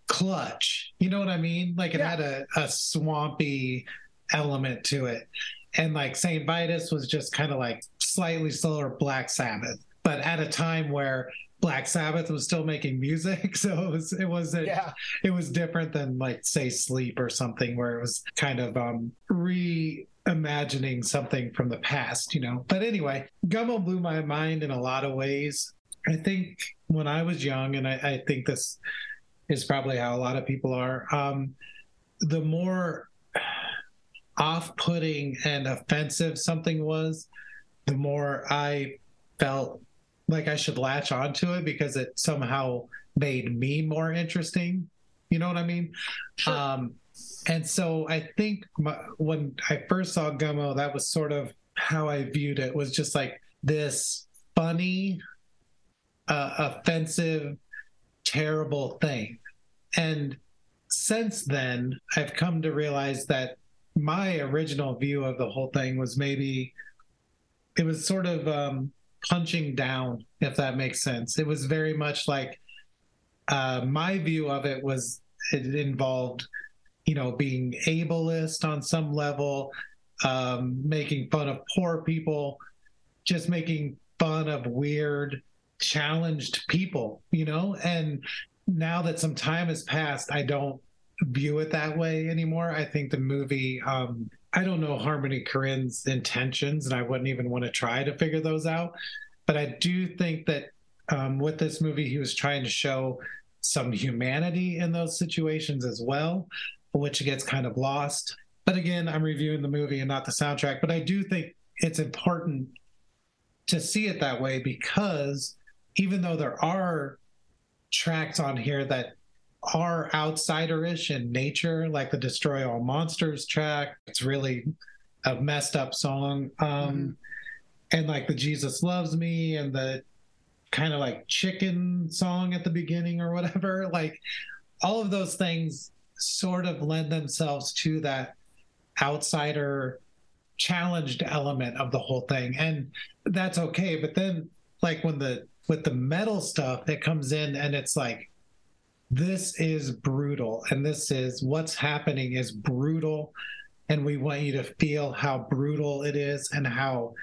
clutch. You know what I mean? Like it yeah. had a, a swampy element to it. And like St. Vitus was just kind of like slightly slower Black Sabbath, but at a time where Black Sabbath was still making music, so it was it wasn't yeah. it was different than like say Sleep or something where it was kind of um re imagining something from the past, you know. But anyway, Gummo blew my mind in a lot of ways. I think when I was young, and I, I think this is probably how a lot of people are, um, the more off putting and offensive something was, the more I felt like I should latch onto it because it somehow made me more interesting. You know what I mean? Sure. Um, and so I think my, when I first saw Gummo, that was sort of how I viewed it. Was just like this funny, uh, offensive, terrible thing. And since then, I've come to realize that my original view of the whole thing was maybe it was sort of um, punching down, if that makes sense. It was very much like uh, my view of it was it involved, you know, being ableist on some level, um, making fun of poor people, just making fun of weird, challenged people, you know? And now that some time has passed, I don't view it that way anymore. I think the movie, um, I don't know Harmony Korine's intentions, and I wouldn't even want to try to figure those out. But I do think that um, with this movie, he was trying to show some humanity in those situations as well, which gets kind of lost. But again, I'm reviewing the movie and not the soundtrack. But I do think it's important to see it that way because even though there are tracks on here that are outsiderish in nature, like the Destroy All Monsters track, it's really a messed up song. Um, mm-hmm. And like the Jesus Loves Me and the kind of like chicken song at the beginning or whatever. Like all of those things sort of lend themselves to that outsider challenged element of the whole thing. And that's okay. But then like when the with the metal stuff, it comes in and it's like this is brutal and this is what's happening is brutal and we want you to feel how brutal it is and how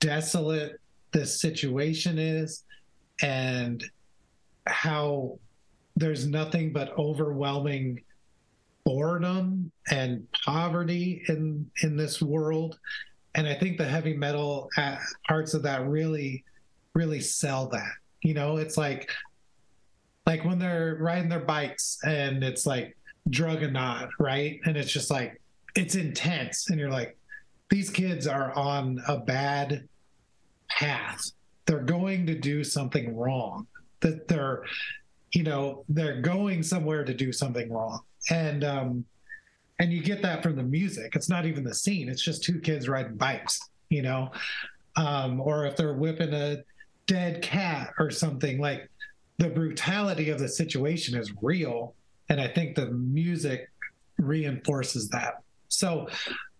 desolate this situation is and how there's nothing but overwhelming boredom and poverty in in this world. And i think the heavy metal uh, parts of that really really sell that you know? It's like like when they're riding their bikes and it's like drug and not right? And it's just like it's intense. And you're like these kids are on a bad path. They're going to do something wrong. That they're you know they're going somewhere to do something wrong and um and you get that from the music. It's not even the scene. It's just two kids riding bikes you know? Um or if they're whipping a dead cat or something like the brutality of the situation is real. And i think the music reinforces that. So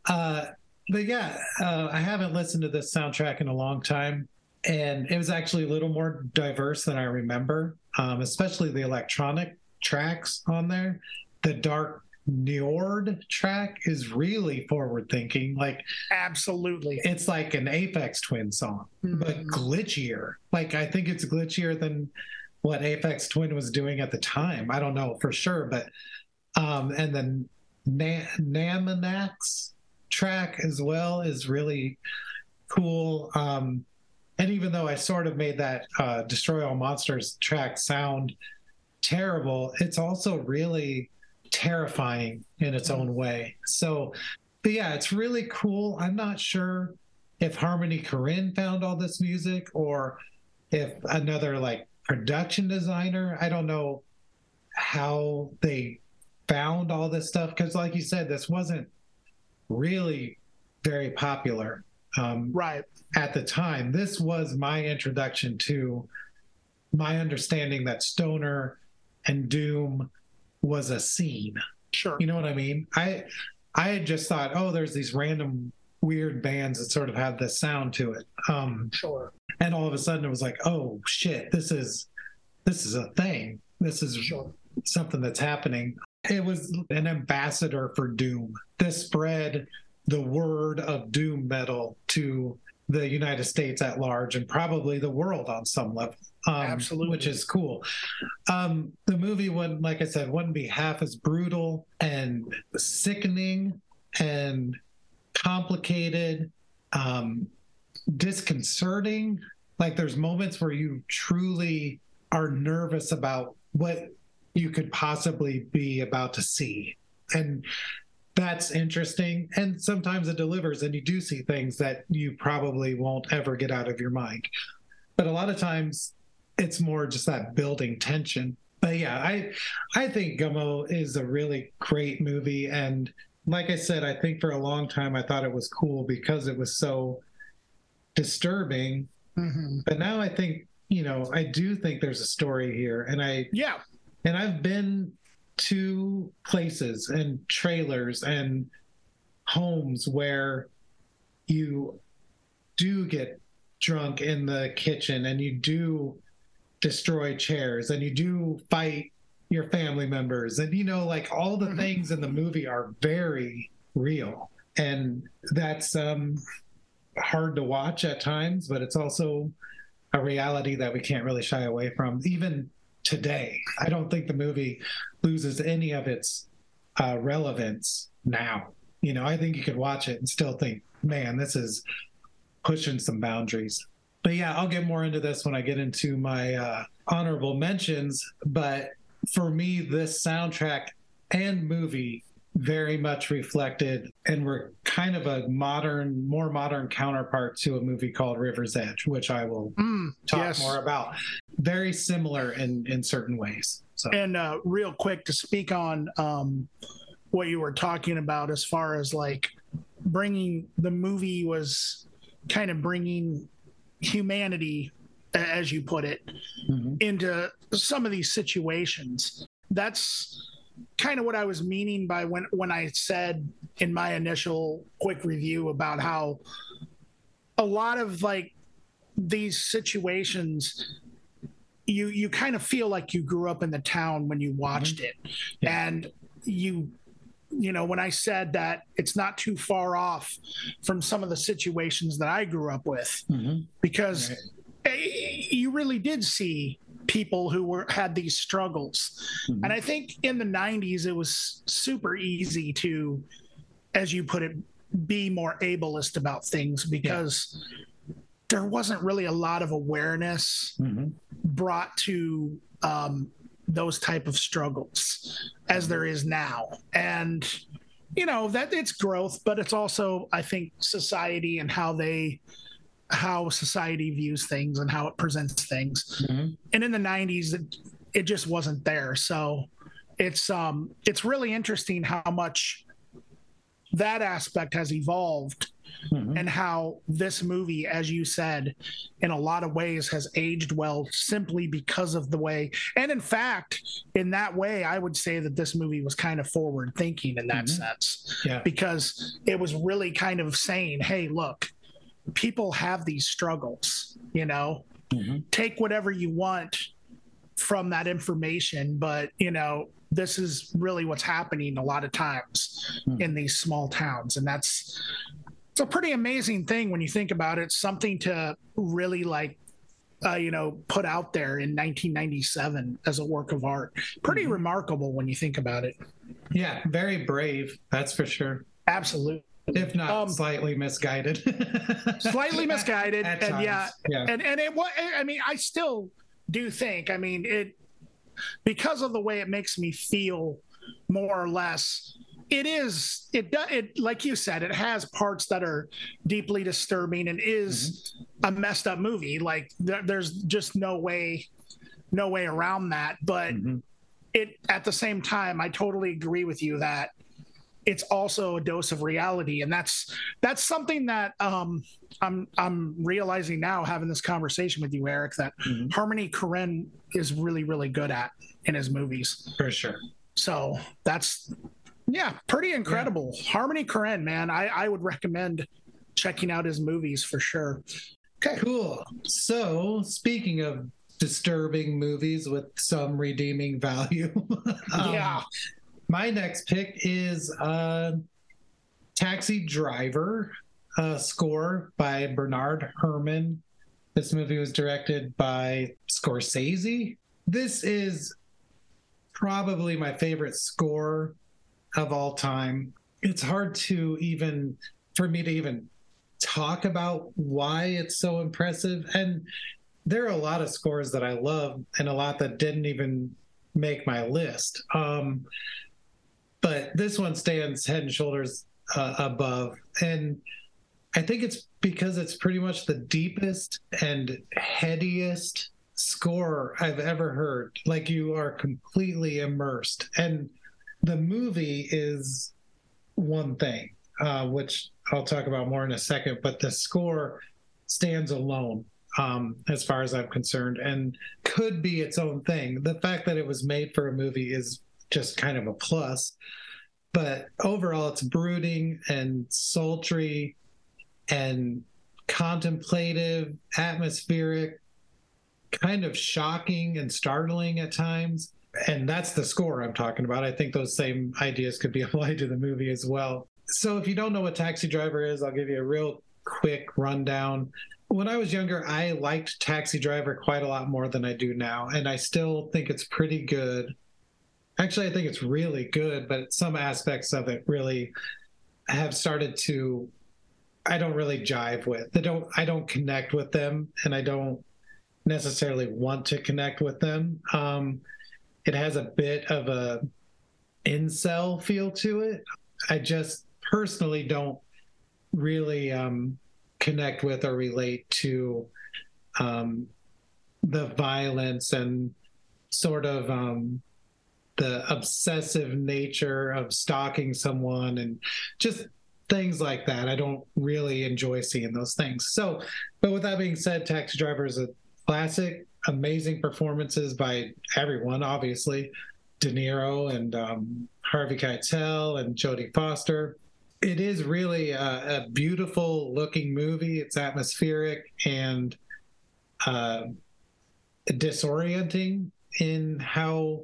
uh but yeah uh, i haven't listened to this soundtrack in a long time. And it was actually a little more diverse than I remember, um, especially the electronic tracks on there. The Dark Njord track is really forward thinking. Like, absolutely, it's like an Aphex Twin song, mm. but glitchier. Like, I think it's glitchier than what Aphex Twin was doing at the time. I don't know for sure, but um, and then Na- Namanax's track as well is really cool. Um, and even though I sort of made that uh, Destroy All Monsters track sound terrible, it's also really terrifying in its own way. So, but yeah, it's really cool. I'm not sure if Harmony Korine found all this music or if another like production designer. I don't know how they found all this stuff because, like you said, this wasn't really very popular um, right at the time. This was my introduction to my understanding that stoner and doom was a scene. Sure, you know what I mean. I I had just thought, oh, there's these random weird bands that sort of have this sound to it. Um, sure. And all of a sudden, it was like, oh shit, this is this is a thing. This is sure. something that's happening. It was an ambassador for doom. This spread the word of doom metal to the United States at large and probably the world on some level. Um, Absolutely. Which is cool. Um, the movie wouldn't, like I said, wouldn't be half as brutal and sickening and complicated, um, disconcerting. Like there's moments where you truly are nervous about what you could possibly be about to see. And that's interesting. And sometimes it delivers, and you do see things that you probably won't ever get out of your mind. But a lot of times it's more just that building tension. But yeah, I I think Gummo is a really great movie. And like I said, I think for a long time I thought it was cool because it was so disturbing. Mhm. But now I think, you know, I do think there's a story here. And I Yeah. and I've been to places and trailers and homes where you do get drunk in the kitchen and you do destroy chairs and you do fight your family members. And you know like all the Mhm. things in the movie are very real. And that's um hard to watch at times but it's also a reality that we can't really shy away from. Even today. I don't think the movie loses any of its uh, relevance now. You know i think you could watch it and still think man this is pushing some boundaries. But yeah i'll get more into this when i get into my uh, honorable mentions. But for me this soundtrack and movie very much reflected and were kind of a modern more modern counterpart to a movie called river's edge which i will Mm, talk yes. more about very similar in in certain ways so And uh, real quick to speak on um, what you were talking about as far as like bringing the movie was kind of bringing humanity, as you put it, Mhm. into some of these situations. That's kind of what I was meaning by when when I said in my initial quick review about how a lot of like these situations you you kind of feel like you grew up in the town when you watched it Yeah. and you you know when i said that it's not too far off from some of the situations that i grew up with Mhm. because Right. eh, you really did see people who were had these struggles Mhm. and i think in the 90s it was super easy to as you put it be more ableist about things because there wasn't really a lot of awareness Mhm. brought to um, those type of struggles as there is now and you know that it's growth but it's also i think society and how they how society views things and how it presents things Mhm. and in the 90s it, it just wasn't there so it's um it's really interesting how much that aspect has evolved Mhm. and how this movie, as you said, in a lot of ways has aged well simply because of the way. And in fact, in that way, I would say that this movie was kind of forward thinking in that Mhm. sense yeah because it was really kind of saying, hey, look, people have these struggles, you know, Mhm. take whatever you want from that information, but, you know, this is really what's happening a lot of times Hmm. in these small towns. And that's, it's a pretty amazing thing when you think about it. Something to really like, uh, you know, put out there in 1997 as a work of art. Pretty Mhm. remarkable when you think about it. yeah very brave that's for sure Absolutely. If not Um, slightly misguided Slightly misguided. At and yeah, yeah and and it was i mean i still do think i mean it because of the way it makes me feel more or less it is it does it like you said it has parts that are deeply disturbing and is a messed up movie like there, there's just no way no way around that but Mhm. it at the same time i totally agree with you that it's also a dose of reality. And that's that's something that um i'm i'm realizing now having this conversation with you eric that Mhm. harmony korine is really really good at in his movies. For sure. So that's yeah pretty incredible. Harmony korine man i i would recommend checking out his movies for sure. Okay Cool. So, speaking of disturbing movies with some redeeming value, um, yeah my next pick is uh, Taxi Driver, uh, score by Bernard Herrmann. This movie was directed by Scorsese. This is probably my favorite score of all time. It's hard to even for me to even talk about why it's so impressive. And there are a lot of scores that I love and a lot that didn't even make my list. Um, but this one stands head and shoulders uh, above. And I think it's because it's pretty much the deepest and headiest score I've ever heard. Like you are completely immersed. And the movie is one thing, uh, which I'll talk about more in a second, but the score stands alone um, as far as I'm concerned and could be its own thing. The fact that it was made for a movie is just kind of a plus. But overall, it's brooding and sultry and contemplative, atmospheric, kind of shocking and startling at times. And that's the score I'm talking about. I think those same ideas could be applied to the movie as well. So, if you don't know what Taxi Driver is, I'll give you a real quick rundown. When I was younger, I liked Taxi Driver quite a lot more than I do now. And I still think it's pretty good. Actually, I think it's really good, but some aspects of it really have started to I don't really jive with. They don't I don't connect with them and I don't necessarily want to connect with them. Um, it has a bit of a incel feel to it. I just personally don't really um, connect with or relate to um, the violence and sort of um, the obsessive nature of stalking someone and just things like that. I don't really enjoy seeing those things. So, but with that being said, Taxi Driver is a classic, amazing performances by everyone, obviously. De Niro and um, Harvey Keitel and Jodie Foster. It is really a, a beautiful looking movie. It's atmospheric and uh, disorienting in how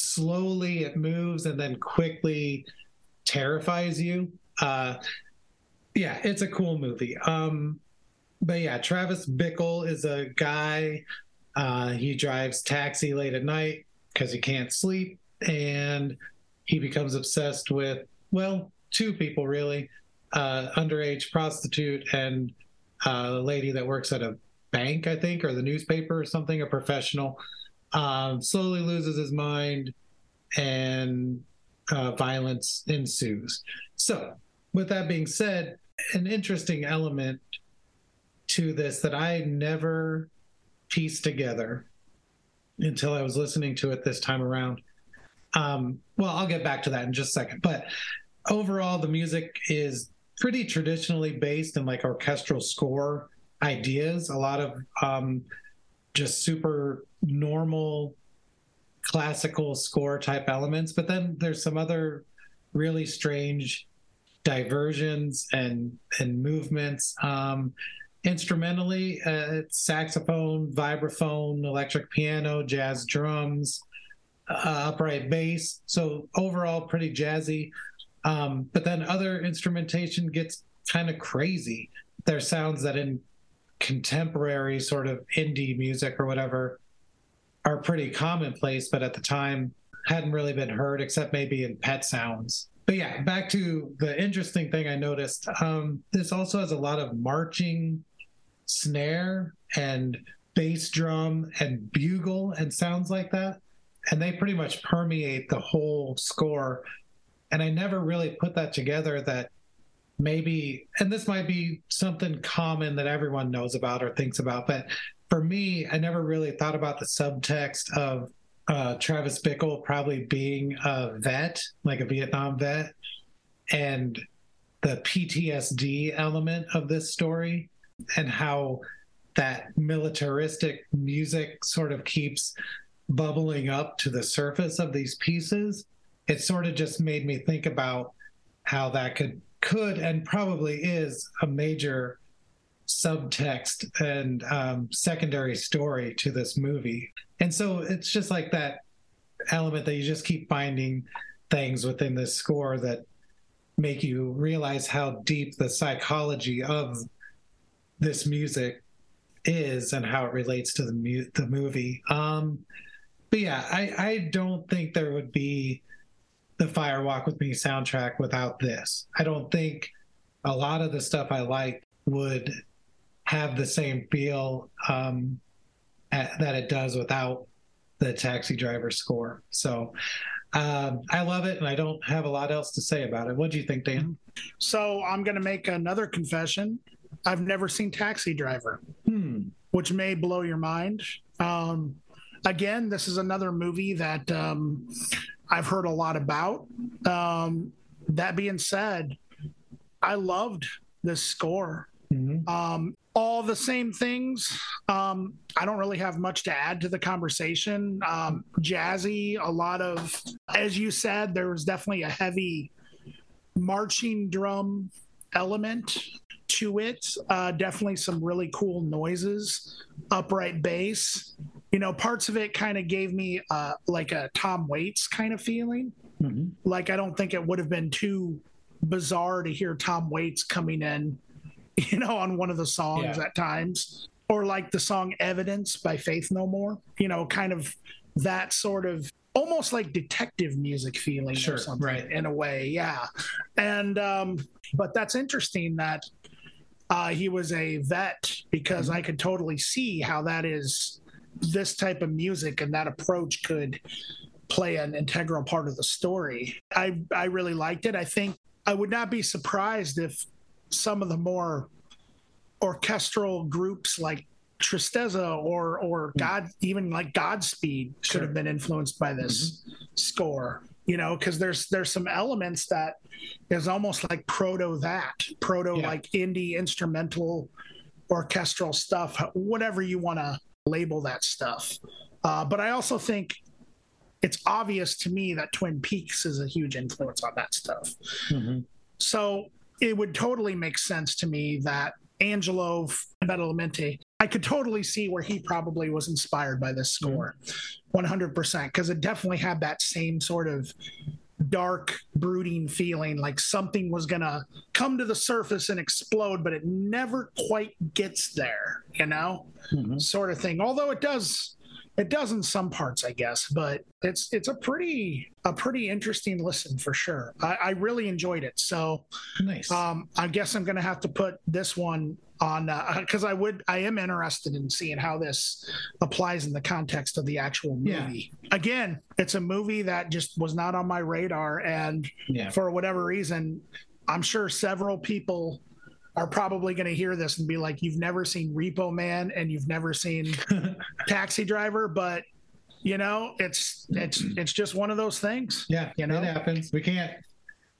slowly it moves and then quickly terrifies you. Uh, yeah, it's a cool movie. Um, but yeah, Travis Bickle is a guy. Uh, he drives taxi late at night because he can't sleep, and he becomes obsessed with well, two people really, uh, underage prostitute and uh, a lady that works at a bank, I think, or the newspaper or something, a professional. Um, slowly loses his mind, and uh, violence ensues. So, with that being said, an interesting element to this that I never pieced together until I was listening to it this time around. Um, well, I'll get back to that in just a second. But overall, the music is pretty traditionally based in like orchestral score ideas, a lot of um, just super normal classical score type elements, but then there's some other really strange diversions and and movements. Um, instrumentally, uh, saxophone, vibraphone, electric piano, jazz drums, uh, upright bass. So overall, pretty jazzy. Um, but then other instrumentation gets kind of crazy. There's sounds that in contemporary sort of indie music or whatever are pretty commonplace, but at the time hadn't really been heard except maybe in pet sounds. But yeah, back to the interesting thing I noticed. Um, this also has a lot of marching snare and bass drum and bugle and sounds like that. And they pretty much permeate the whole score. And I never really put that together that maybe, and this might be something common that everyone knows about or thinks about, but for me, I never really thought about the subtext of uh, Travis Bickle probably being a vet, like a Vietnam vet, and the PTSD element of this story, and how that militaristic music sort of keeps bubbling up to the surface of these pieces. It sort of just made me think about how that could could and probably is a major subtext and um, secondary story to this movie. And so it's just like that element that you just keep finding things within this score that make you realize how deep the psychology of this music is and how it relates to the mu- the movie. Um, but yeah, I I don't think there would be the Fire Walk with Me soundtrack without this. I don't think a lot of the stuff I like would have the same feel um, at, that it does without the Taxi Driver score. So um, I love it, and I don't have a lot else to say about it. What do you think, Dan? So I'm going to make another confession. I've never seen Taxi Driver, Hmm. which may blow your mind. Um, again, this is another movie that um, I've heard a lot about. Um, that being said, I loved this score. Mhm. Um, all the same things. Um, I don't really have much to add to the conversation. Um, jazzy, a lot of, as you said, there was definitely a heavy marching drum element to it. Uh, definitely some really cool noises, upright bass. You know, parts of it kind of gave me uh, like a Tom Waits kind of feeling. Mhm. Like, I don't think it would have been too bizarre to hear Tom Waits coming in, you know, on one of the songs Yeah. at times. Or like the song Evidence by Faith No More, you know, kind of that sort of almost like detective music feeling Sure, or something right. in a way. Yeah. And, um, but that's interesting that uh, he was a vet because Mm-hmm. I could totally see how that is this type of music and that approach could play an integral part of the story. I I really liked it. I think I would not be surprised if some of the more orchestral groups like Tristeza or or God even like Godspeed Hmm. Sure. Mm-hmm. have been influenced by this score. You know, because there's there's some elements that is almost like proto that proto Yeah. like indie instrumental orchestral stuff, whatever you want to label that stuff. Uh, but I also think it's obvious to me that Twin Peaks is a huge influence on that stuff. Mhm. So it would totally make sense to me that Angelo Badalamenti, I could totally see where he probably was inspired by this score 100%, because it definitely had that same sort of dark, brooding feeling like something was going to come to the surface and explode, but it never quite gets there, you know? Mhm. sort of thing. Although it does, it does in some parts, I guess. But it's it's a pretty a pretty interesting listen for sure. I, I really enjoyed it. So Nice. um, I guess I'm gonna have to put this one on because I would I am interested in seeing how this applies in the context of the actual Yeah. movie. Again, it's a movie that just was not on my radar, and yeah. for whatever reason, I'm sure several people are probably going to hear this and be like, "You've never seen Repo Man and you've never seen Taxi Driver," but you know, it's it's it's just one of those things. yeah. You know? it happens. We can't.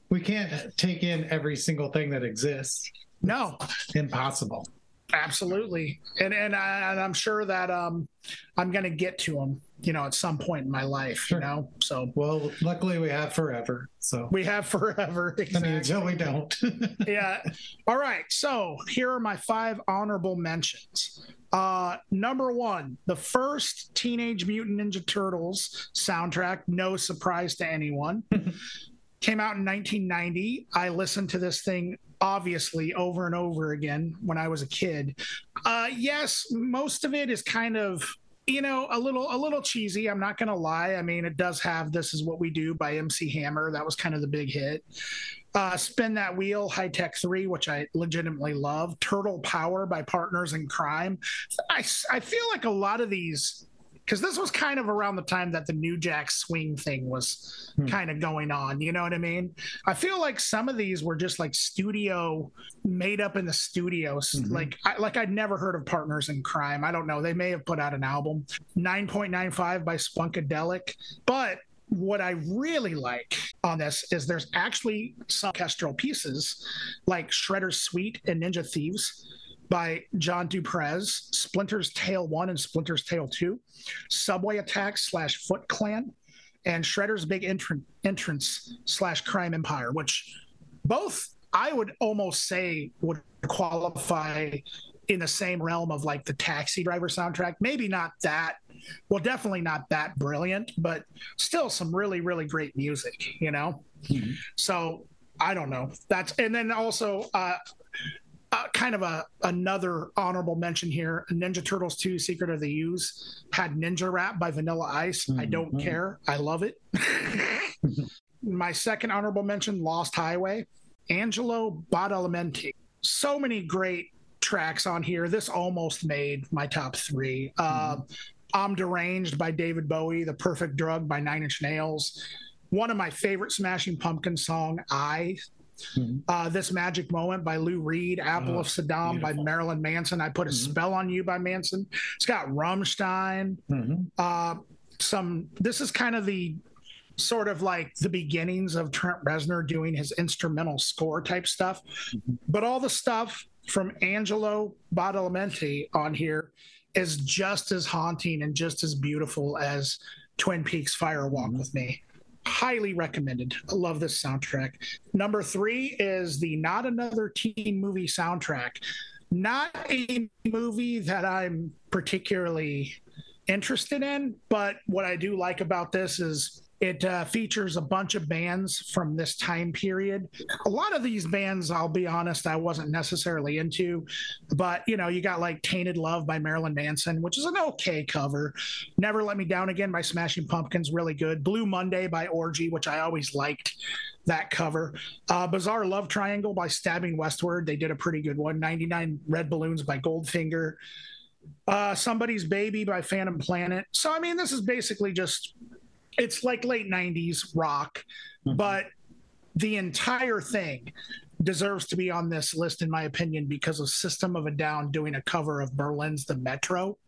We can't take in every single thing that exists. No, Impossible. absolutely, and and, I, and I'm sure that um, I'm going to get to them, you know, at some point in my life. Sure. You know, so Well, luckily we have forever. So we have forever. I mean, until we don't. yeah. All right. So here are my five honorable mentions. Uh, number one, the first Teenage Mutant Ninja Turtles soundtrack, no surprise to anyone, came out in 1990. I listened to this thing obviously over and over again when I was a kid. Uh, yes, most of it is kind of you know a little a little cheesy i'm not gonna lie i mean it does have this is what we do by mc hammer that was kind of the big hit uh, Spin That Wheel, Hi Tek 3, which I legitimately love. Turtle Power by Partners in Crime. I, I feel like a lot of these, because this was kind of around the time that the New Jack Swing thing was Hmm. kind of going on. You know what I mean? I feel like some of these were just like studio, made up in the studios. Mhm. Like, I, like I'd never heard of Partners in Crime. I don't know. They may have put out an album. 9.95 by Spunkadelic. But what I really like on this is there's actually some orchestral pieces like Shredder's Suite and Ninja Thieves by John Duprez, Splinter's Tale 1 and Splinter's Tale 2, Subway Attack slash Foot Clan, and Shredder's Big Entran- Entrance slash Crime Empire, which both I would almost say would qualify in the same realm of like the Taxi Driver soundtrack. Maybe not that, well, definitely not that brilliant, but still some really, really great music, you know? Mhm. So I don't know. That's, and then also, uh, uh, kind of a another honorable mention here. Ninja Turtles 2: Secret of the Ooze had Ninja Rap by Vanilla Ice. I don't Mhm. care. I love it. my second honorable mention, Lost Highway, Angelo Badalamenti. So many great tracks on here. This almost made my top 3 mm-hmm. uh, I'm Deranged by David Bowie, The Perfect Drug by Nine Inch Nails. One of my favorite Smashing Pumpkins song, Eye. Mm-hmm. Uh, this Magic Moment by Lou Reed, Apple oh, of Sodom beautiful. by Marilyn Manson. I Put a mm-hmm. Spell on You by Manson. It's got Rammstein. Mm-hmm. Uh, some, this is kind of the sort of like the beginnings of Trent Reznor doing his instrumental score type stuff. Mm-hmm. But all the stuff from Angelo Badalamenti on here is just as haunting and just as beautiful as Twin Peaks Fire Walk mm-hmm. with Me. Highly recommended. I love this soundtrack. Number three is the Not Another Teen Movie soundtrack. Not a movie that I'm particularly interested in, but what I do like about this is it uh, features a bunch of bands from this time period. A lot of these bands, I'll be honest, I wasn't necessarily into, but you know, you got like Tainted Love by Marilyn Manson, which is an okay cover. Never Let Me Down Again by Smashing Pumpkins, really good. Blue Monday by Orgy, which I always liked that cover. Uh, Bizarre Love Triangle by Stabbing Westward, they did a pretty good one. 99 Red Balloons by Goldfinger. Uh, Somebody's Baby by Phantom Planet. So, I mean, this is basically just it's like late 90s rock, mm-hmm. but the entire thing deserves to be on this list, in my opinion, because of System of a Down doing a cover of Berlin's The Metro.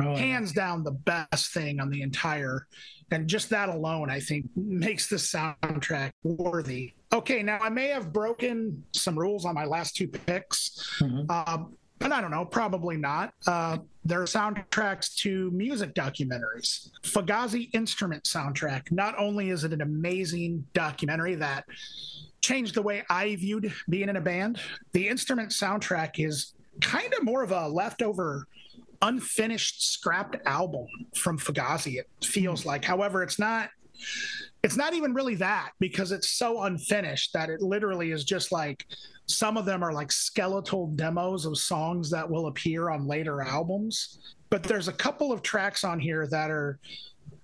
Oh, Hands yeah. down, the best thing on the entire. And just that alone, I think, makes the soundtrack worthy. Okay, now I may have broken some rules on my last two picks. Mm-hmm. Uh, but I don't know, probably not. Uh, there are soundtracks to music documentaries. Fugazi Instrument soundtrack. Not only is it an amazing documentary that changed the way I viewed being in a band, the instrument soundtrack is kind of more of a leftover unfinished scrapped album from Fugazi it feels like however it's not it's not even really that because it's so unfinished that it literally is just like some of them are like skeletal demos of songs that will appear on later albums. But there's a couple of tracks on here that are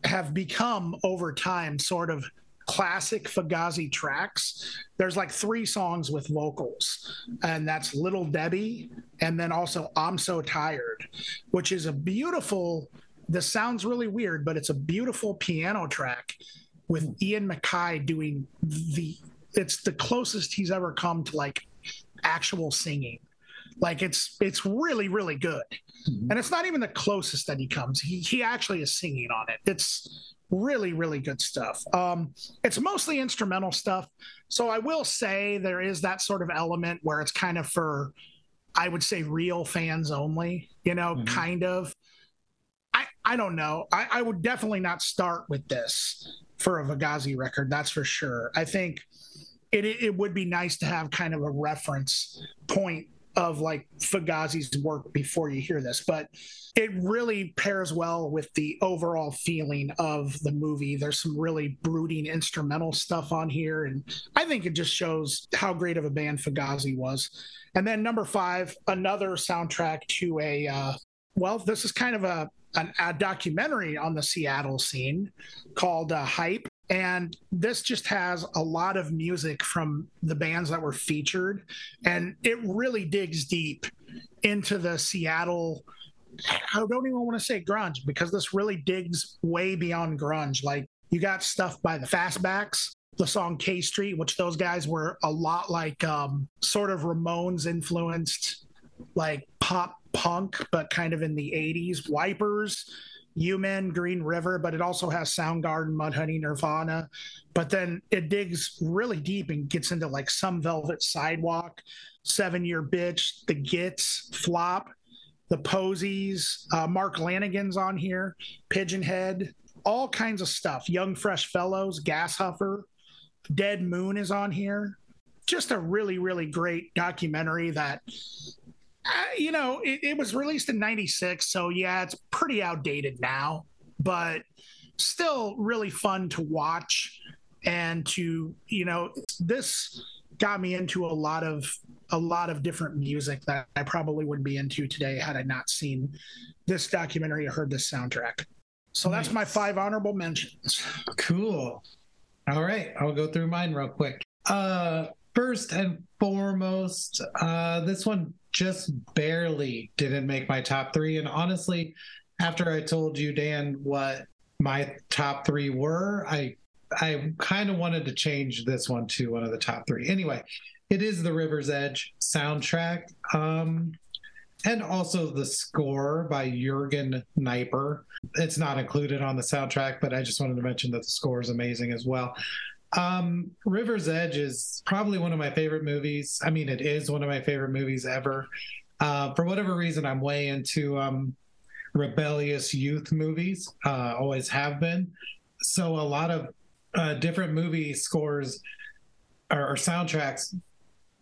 have become over time sort of classic Fugazi tracks. There's like three songs with vocals, and that's Little Debbie, and then also I'm So Tired, which is a beautiful. This sounds really weird, but it's a beautiful piano track with Ian MacKaye doing the. It's the closest he's ever come to like actual singing. Like it's it's really really good, mm-hmm. and it's not even the closest that he comes. He he actually is singing on it. It's really really good stuff. Um, it's mostly instrumental stuff. So I will say there is that sort of element where it's kind of for, I would say, real fans only. You know, mm-hmm. kind of. I don't know. I, I would definitely not start with this for a Fugazi record. That's for sure. I think it, it would be nice to have kind of a reference point of like Fugazi's work before you hear this, but it really pairs well with the overall feeling of the movie. There's some really brooding instrumental stuff on here, and I think it just shows how great of a band Fugazi was. And then number five, another soundtrack to a uh, well, this is kind of a an, a documentary on the Seattle scene called uh, Hype. And this just has a lot of music from the bands that were featured. And it really digs deep into the seattle i don't even want to say grunge because this really digs way beyond grunge. Like you got stuff by the fastbacks the song k street which those guys were a lot like um, sort of ramones influenced like pop punk but kind of in the 80s wipers Human, Green River, but it also has Soundgarden, Mudhoney, Nirvana. But then it digs really deep and gets into like some Velvet Sidewalk, Seven Year Bitch, The Gits, Flop, The Posies, uh, Mark Lanegan's on here, Pigeonhed, all kinds of stuff. Young Fresh Fellows, Gas Huffer, Dead Moon is on here. Just a really, really great documentary that uh, you know, it, it was released in 96. So, yeah, it's pretty outdated now, but still really fun to watch. And to, you know, this got me into a lot of a lot of different music that I probably wouldn't be into today had I not seen this documentary or heard this soundtrack. So nice. that's my five honorable mentions. Cool. All right, I'll go through mine real quick. Uh, first and foremost, uh, this one just barely didn't make my top three. And honestly, after I told you, Dan, what my top three were, I I kind of wanted to change this one to one of the top three. Anyway, it is the River's Edge soundtrack. Um, and also the score by Jürgen Knieper. It's not included on the soundtrack, but I just wanted to mention that the score is amazing as well. Um, River's Edge is probably one of my favorite movies. I mean, it is one of my favorite movies ever. Uh, for whatever reason, I'm way into um, rebellious youth movies, uh, always have been. So a lot of uh, different movie scores or, or soundtracks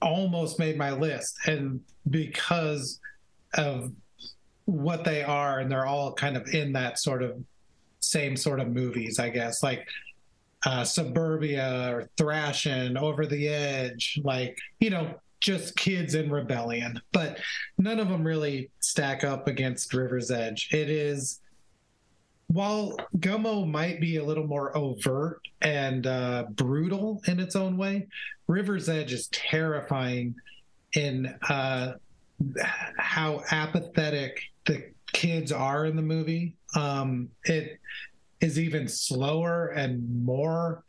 almost made my list. And because of what they are, and they're all kind of in that sort of same sort of movies, I guess, like uh, Suburbia or Thrashing, Over the Edge, like, you know, just kids in rebellion. But none of them really stack up against River's Edge. It is, while Gummo might be a little more overt and uh, brutal in its own way, River's Edge is terrifying in uh, how apathetic the kids are in the movie. Um, it is even slower and more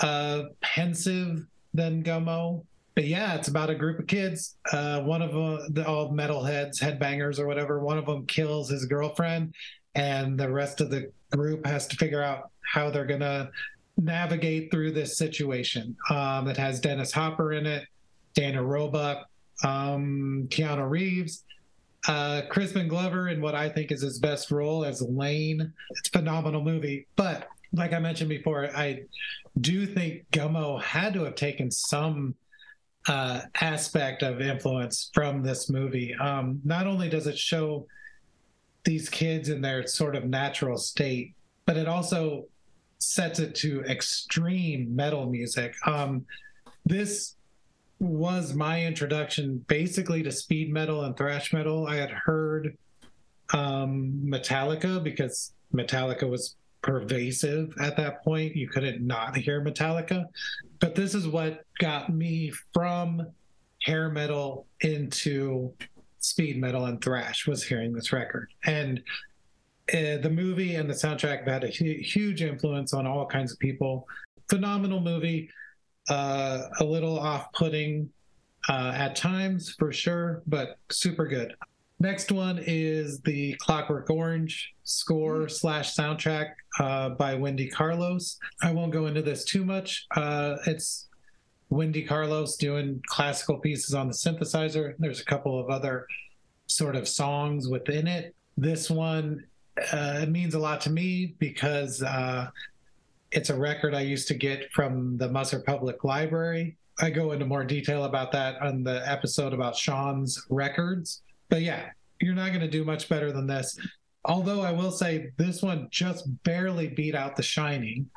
uh, pensive than Gummo. But yeah, it's about a group of kids. Uh, one of them, the all metalheads, headbangers, or whatever. One of them kills his girlfriend, and the rest of the group has to figure out how they're gonna navigate through this situation. Um, it has Dennis Hopper in it, Dana Roebuck, um, Keanu Reeves, uh, Crispin Glover in what I think is his best role as Lane. It's a phenomenal movie. But like I mentioned before, I do think Gummo had to have taken some uh, aspect of influence from this movie. Um, not only does it show these kids in their sort of natural state, but it also sets it to extreme metal music. Um, this was my introduction basically to speed metal and thrash metal. I had heard um, Metallica because Metallica was pervasive at that point. You couldn't not hear Metallica. But this is what got me from hair metal into speed metal and thrash was hearing this record. And uh, the movie and the soundtrack had a hu- huge influence on all kinds of people. Phenomenal movie uh, a little off-putting uh, at times for sure, but super good. Next one is the Clockwork Orange score mm-hmm. slash soundtrack uh, by Wendy Carlos. I won't go into this too much. Uh, it's Wendy Carlos doing classical pieces on the synthesizer. There's a couple of other sort of songs within it. This one uh, it means a lot to me because uh, it's a record I used to get from the Musser Public Library. I go into more detail about that on the episode about Sean's records. But yeah, you're not going to do much better than this. Although I will say this one just barely beat out The Shining.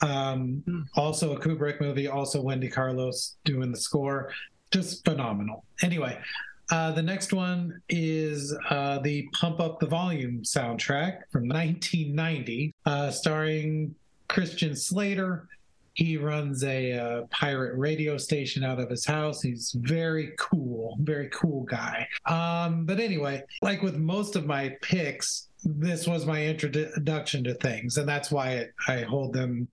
Um, mm. Also a Kubrick movie, also Wendy Carlos doing the score. Just phenomenal. Anyway, uh, the next one is uh, the Pump Up the Volume soundtrack from 1990, uh, starring Christian Slater. He runs a uh, pirate radio station out of his house. He's very cool, very cool guy. Um, but anyway, like with most of my picks, this was my introduction to things, and that's why it, I hold them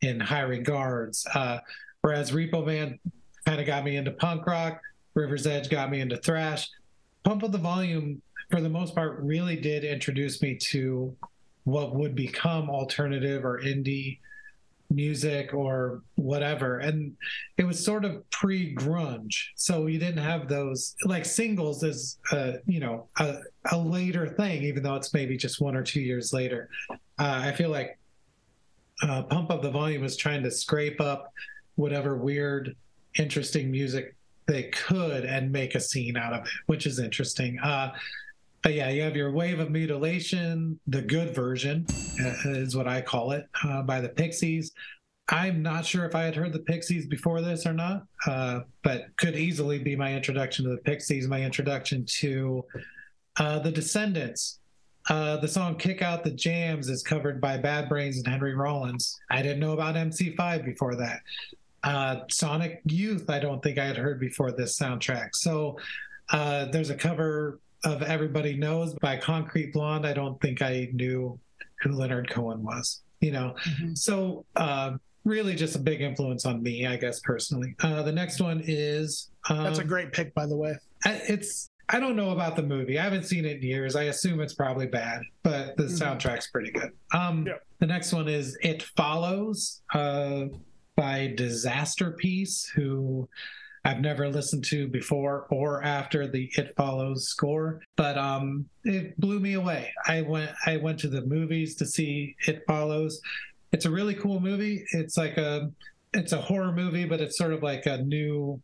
in high regards. Uh, whereas Repo Man kind of got me into punk rock, River's Edge got me into thrash. Pump Up the Volume, for the most part, really did introduce me to what would become alternative or indie music or whatever. And it was sort of pre-grunge. So you didn't have those like singles is uh you know a, a later thing even though it's maybe just one or two years later. Uh, i feel like uh, pump up the volume was trying to scrape up whatever weird interesting music they could and make a scene out of it which is interesting. Uh but yeah, you have your Wave of Mutilation, the good version uh, is what I call it, uh, by the Pixies. I'm not sure if I had heard the Pixies before this or not, uh, but could easily be my introduction to the Pixies, my introduction to uh, the Descendents. Uh, the song Kick Out the Jams is covered by Bad Brains and Henry Rollins. I didn't know about MC5 before that. Uh, Sonic Youth, I don't think I had heard before this soundtrack. So uh, there's a cover of Everybody Knows by Concrete Blonde. I don't think I knew who Leonard Cohen was, you know? Mhm. So uh, really just a big influence on me, I guess, personally. Uh, the next one is. Um, That's a great pick, by the way. It's I don't know about the movie. I haven't seen it in years. I assume it's probably bad, but the Mhm. soundtrack's pretty good. Um, Yeah. The next one is "It Follows" uh, by Disasterpeace, who I've never listened to before or after the "It Follows" score, but um, it blew me away. I went I went to the movies to see "It Follows." It's a really cool movie. It's like a it's a horror movie, but it's sort of like a new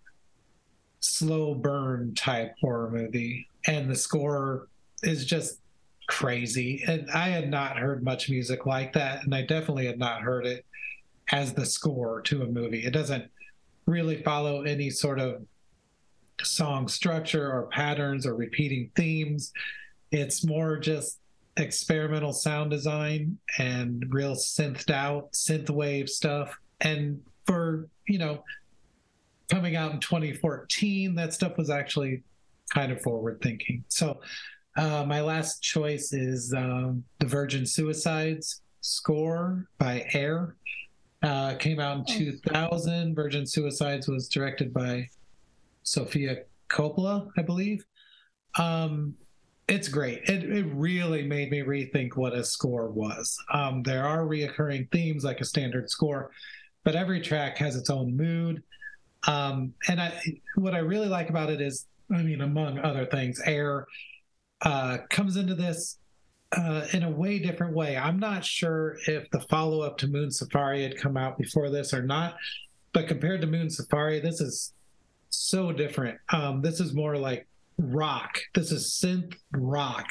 slow burn type horror movie and the score is just crazy and i had not heard much music like that and i definitely had not heard it as the score to a movie it doesn't really follow any sort of song structure or patterns or repeating themes. It's more just experimental sound design and real synthed out synth wave stuff. And for you know coming out in 2014 that stuff was actually kind of forward thinking. So uh, my last choice is um, the virgin suicides score by air uh, came out in 2000 virgin suicides was directed by sofia coppola i believe. Um, it's great. It, it really made me rethink what a score was. Um, there are reoccurring themes like a standard score but every track has its own mood. Um, and I, what I really like about it is, I mean, among other things, Air uh, comes into this uh, in a way different way. I'm not sure if the follow up to Moon Safari had come out before this or not, but compared to Moon Safari, this is so different. Um, this is more like rock. This is synth rock,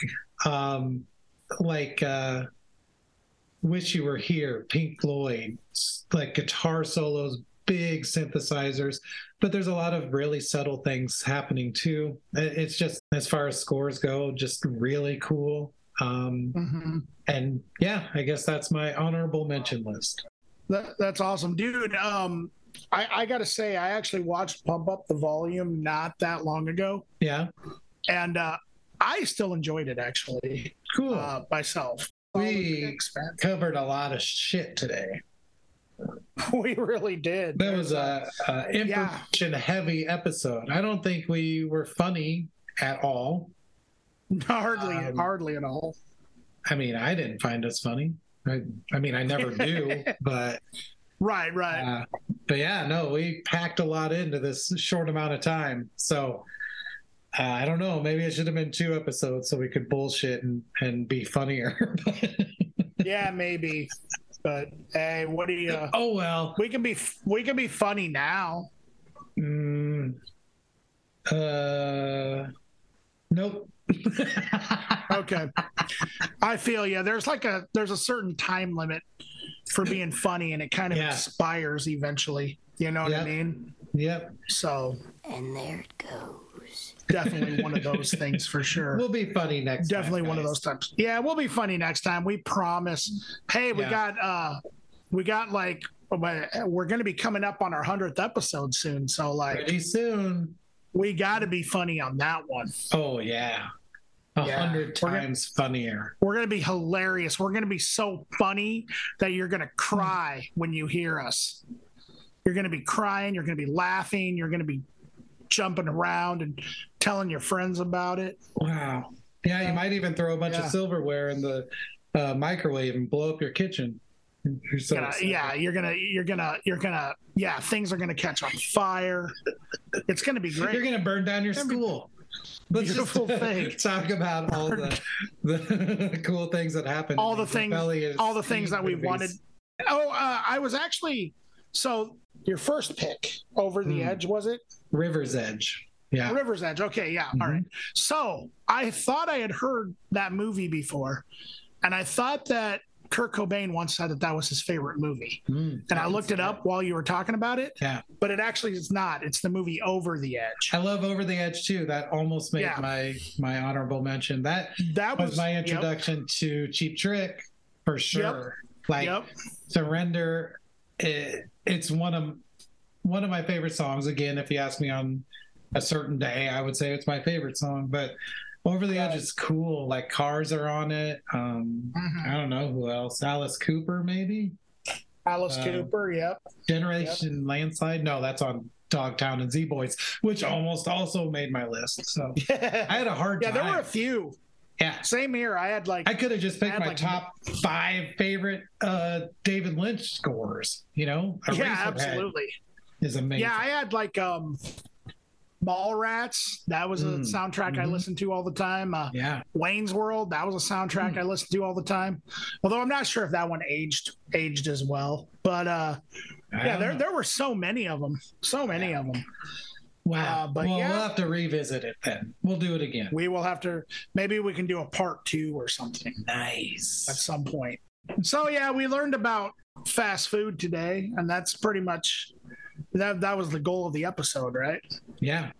um, like uh, "Wish You Were Here," Pink Floyd, like guitar solos, big synthesizers, but there's a lot of really subtle things happening too. It's just as far as scores go, just really cool. Um, hmm and yeah, I guess that's my honorable mention list. That, that's awesome, dude. Um, I, I got to say, I actually watched Pump Up the Volume not that long ago, Yeah, and uh, I still enjoyed it actually cool. uh, myself. We- Covered a lot of shit today. we really did. That was a, a Yeah. information heavy episode. I don't think we were funny at all. hardly, um, hardly at all. I mean, I didn't find us funny. I, I mean, I never do, but Right, right. uh, but yeah, no, we packed a lot into this short amount of time. So uh, I don't know. Maybe it should have been two episodes so we could bullshit and and be funnier. yeah, maybe. But hey, what do you? oh well. we can be we can be funny now. Mm, uh, nope. Okay, I feel you. There's like a there's a certain time limit for being funny, and it kind of Yeah. expires eventually. You know what I mean? Yep. So And there it goes. definitely one of those things for sure. We'll be funny next. time, definitely one of those times. Yeah, we'll be funny next time. We promise. Hey, we Yeah. got uh we got like we're going to be coming up on our 100th episode soon, so like Pretty soon. We got to be funny on that one. Oh yeah. A Yeah. hundred We're gonna- times funnier. We're going to be hilarious. We're going to be so funny that you're going to cry when you hear us. You're going to be crying, you're going to be laughing, you're going to be jumping around and telling your friends about it. Wow. Yeah, you might even throw a bunch Yeah. of silverware in the uh, microwave and blow up your kitchen. You're so Gonna- yeah, you're gonna, you're gonna, you're gonna, yeah, things are gonna catch on fire. It's gonna be great. You're gonna burn down your school. Let's Beautiful just thing. talk about all the, the cool things that happened. all the things, all the things that we movies. wanted. Oh, uh, I was actually so your first pick over the Hmm. edge was it River's Edge. Yeah. River's Edge? Okay, yeah, all Mhm. right. So I thought I had heard that movie before, and I thought that Kurt Cobain once said that that was his favorite movie, Mm, and I looked it up while you were talking about it. Yeah. but it actually is not. It's the movie Over the Edge. I love Over the Edge too. That almost made Yeah. my my honorable mention. That That was was my yep, introduction to Cheap Trick for sure. Like Yep. Surrender, it, it's one of one of my favorite songs. Again, if you ask me on a certain day, I would say it's my favorite song. But Over the Edge is cool. Like Cars are on it. Um, Mhm. I don't know who else. Alice Cooper, maybe. Alice Uh, Cooper. Yep. Generation Landslide. No, that's on Dogtown and Z Boys, which almost also made my list. So I had a hard yeah, time. Yeah, there were a few. yeah. Same here. I had like I could have just picked my like, top five favorite uh, David Lynch scores. You know, yeah, absolutely. is amazing. Yeah, I had like um Mallrats. That was a Mm, soundtrack I mhm. listened to all the time. Uh, yeah, Wayne's World. That was a soundtrack Hmm. I listened to all the time. Although I'm not sure if that one aged aged as well. But uh, yeah, there know. there were so many of them. So many of them. wow. uh, but well, yeah. we'll have to revisit it then. We'll do it again. We will have to. Maybe we can do a part two or something Nice. at some point. So yeah, we learned about fast food today, and that's pretty much that. That was the goal of the episode, right? Yeah.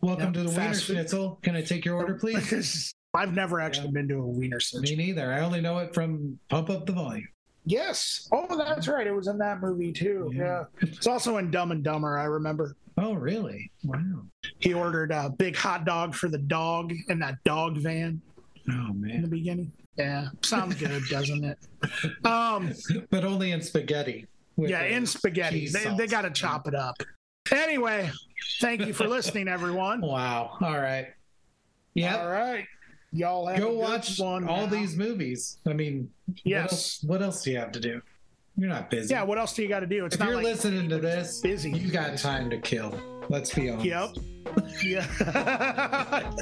Welcome Yep, to the Wiener fast. Schnitzel. Can I take your order, please? I've never actually been to a wiener Me schnitzel. neither. I only know it from Pump Up the Volume. Yes. Oh, that's right. It was in that movie too. Yeah. Yeah. It's also in Dumb and Dumber. I remember Oh, really? Wow. he ordered a big hot dog for the dog in that dog van Oh man. in the beginning. Yeah, sounds good, doesn't it? Um, But only in spaghetti. Yeah, in spaghetti, they, they got to chop it up. Anyway, thank you for listening, everyone. Wow. All right. Yeah. All right, y'all have Go watch one all now. these movies. I mean, Yes. What else, what else do you have to do? You're not busy. Yeah. What else do you got to do? It's if not you're like listening to this, busy. you got time to kill. Let's be honest. Yep. Yeah.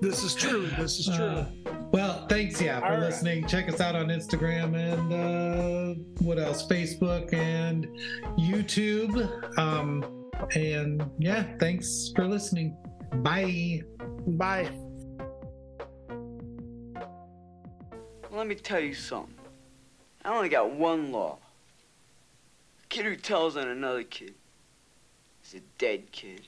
this is true. This is true. Uh, well, thanks, yeah, for All right. listening. Check us out on Instagram and uh, what else? Facebook and YouTube. Um, and yeah, thanks for listening. Bye. Bye. Let me tell you something. I only got one law. A kid who tells on another kid is a dead kid.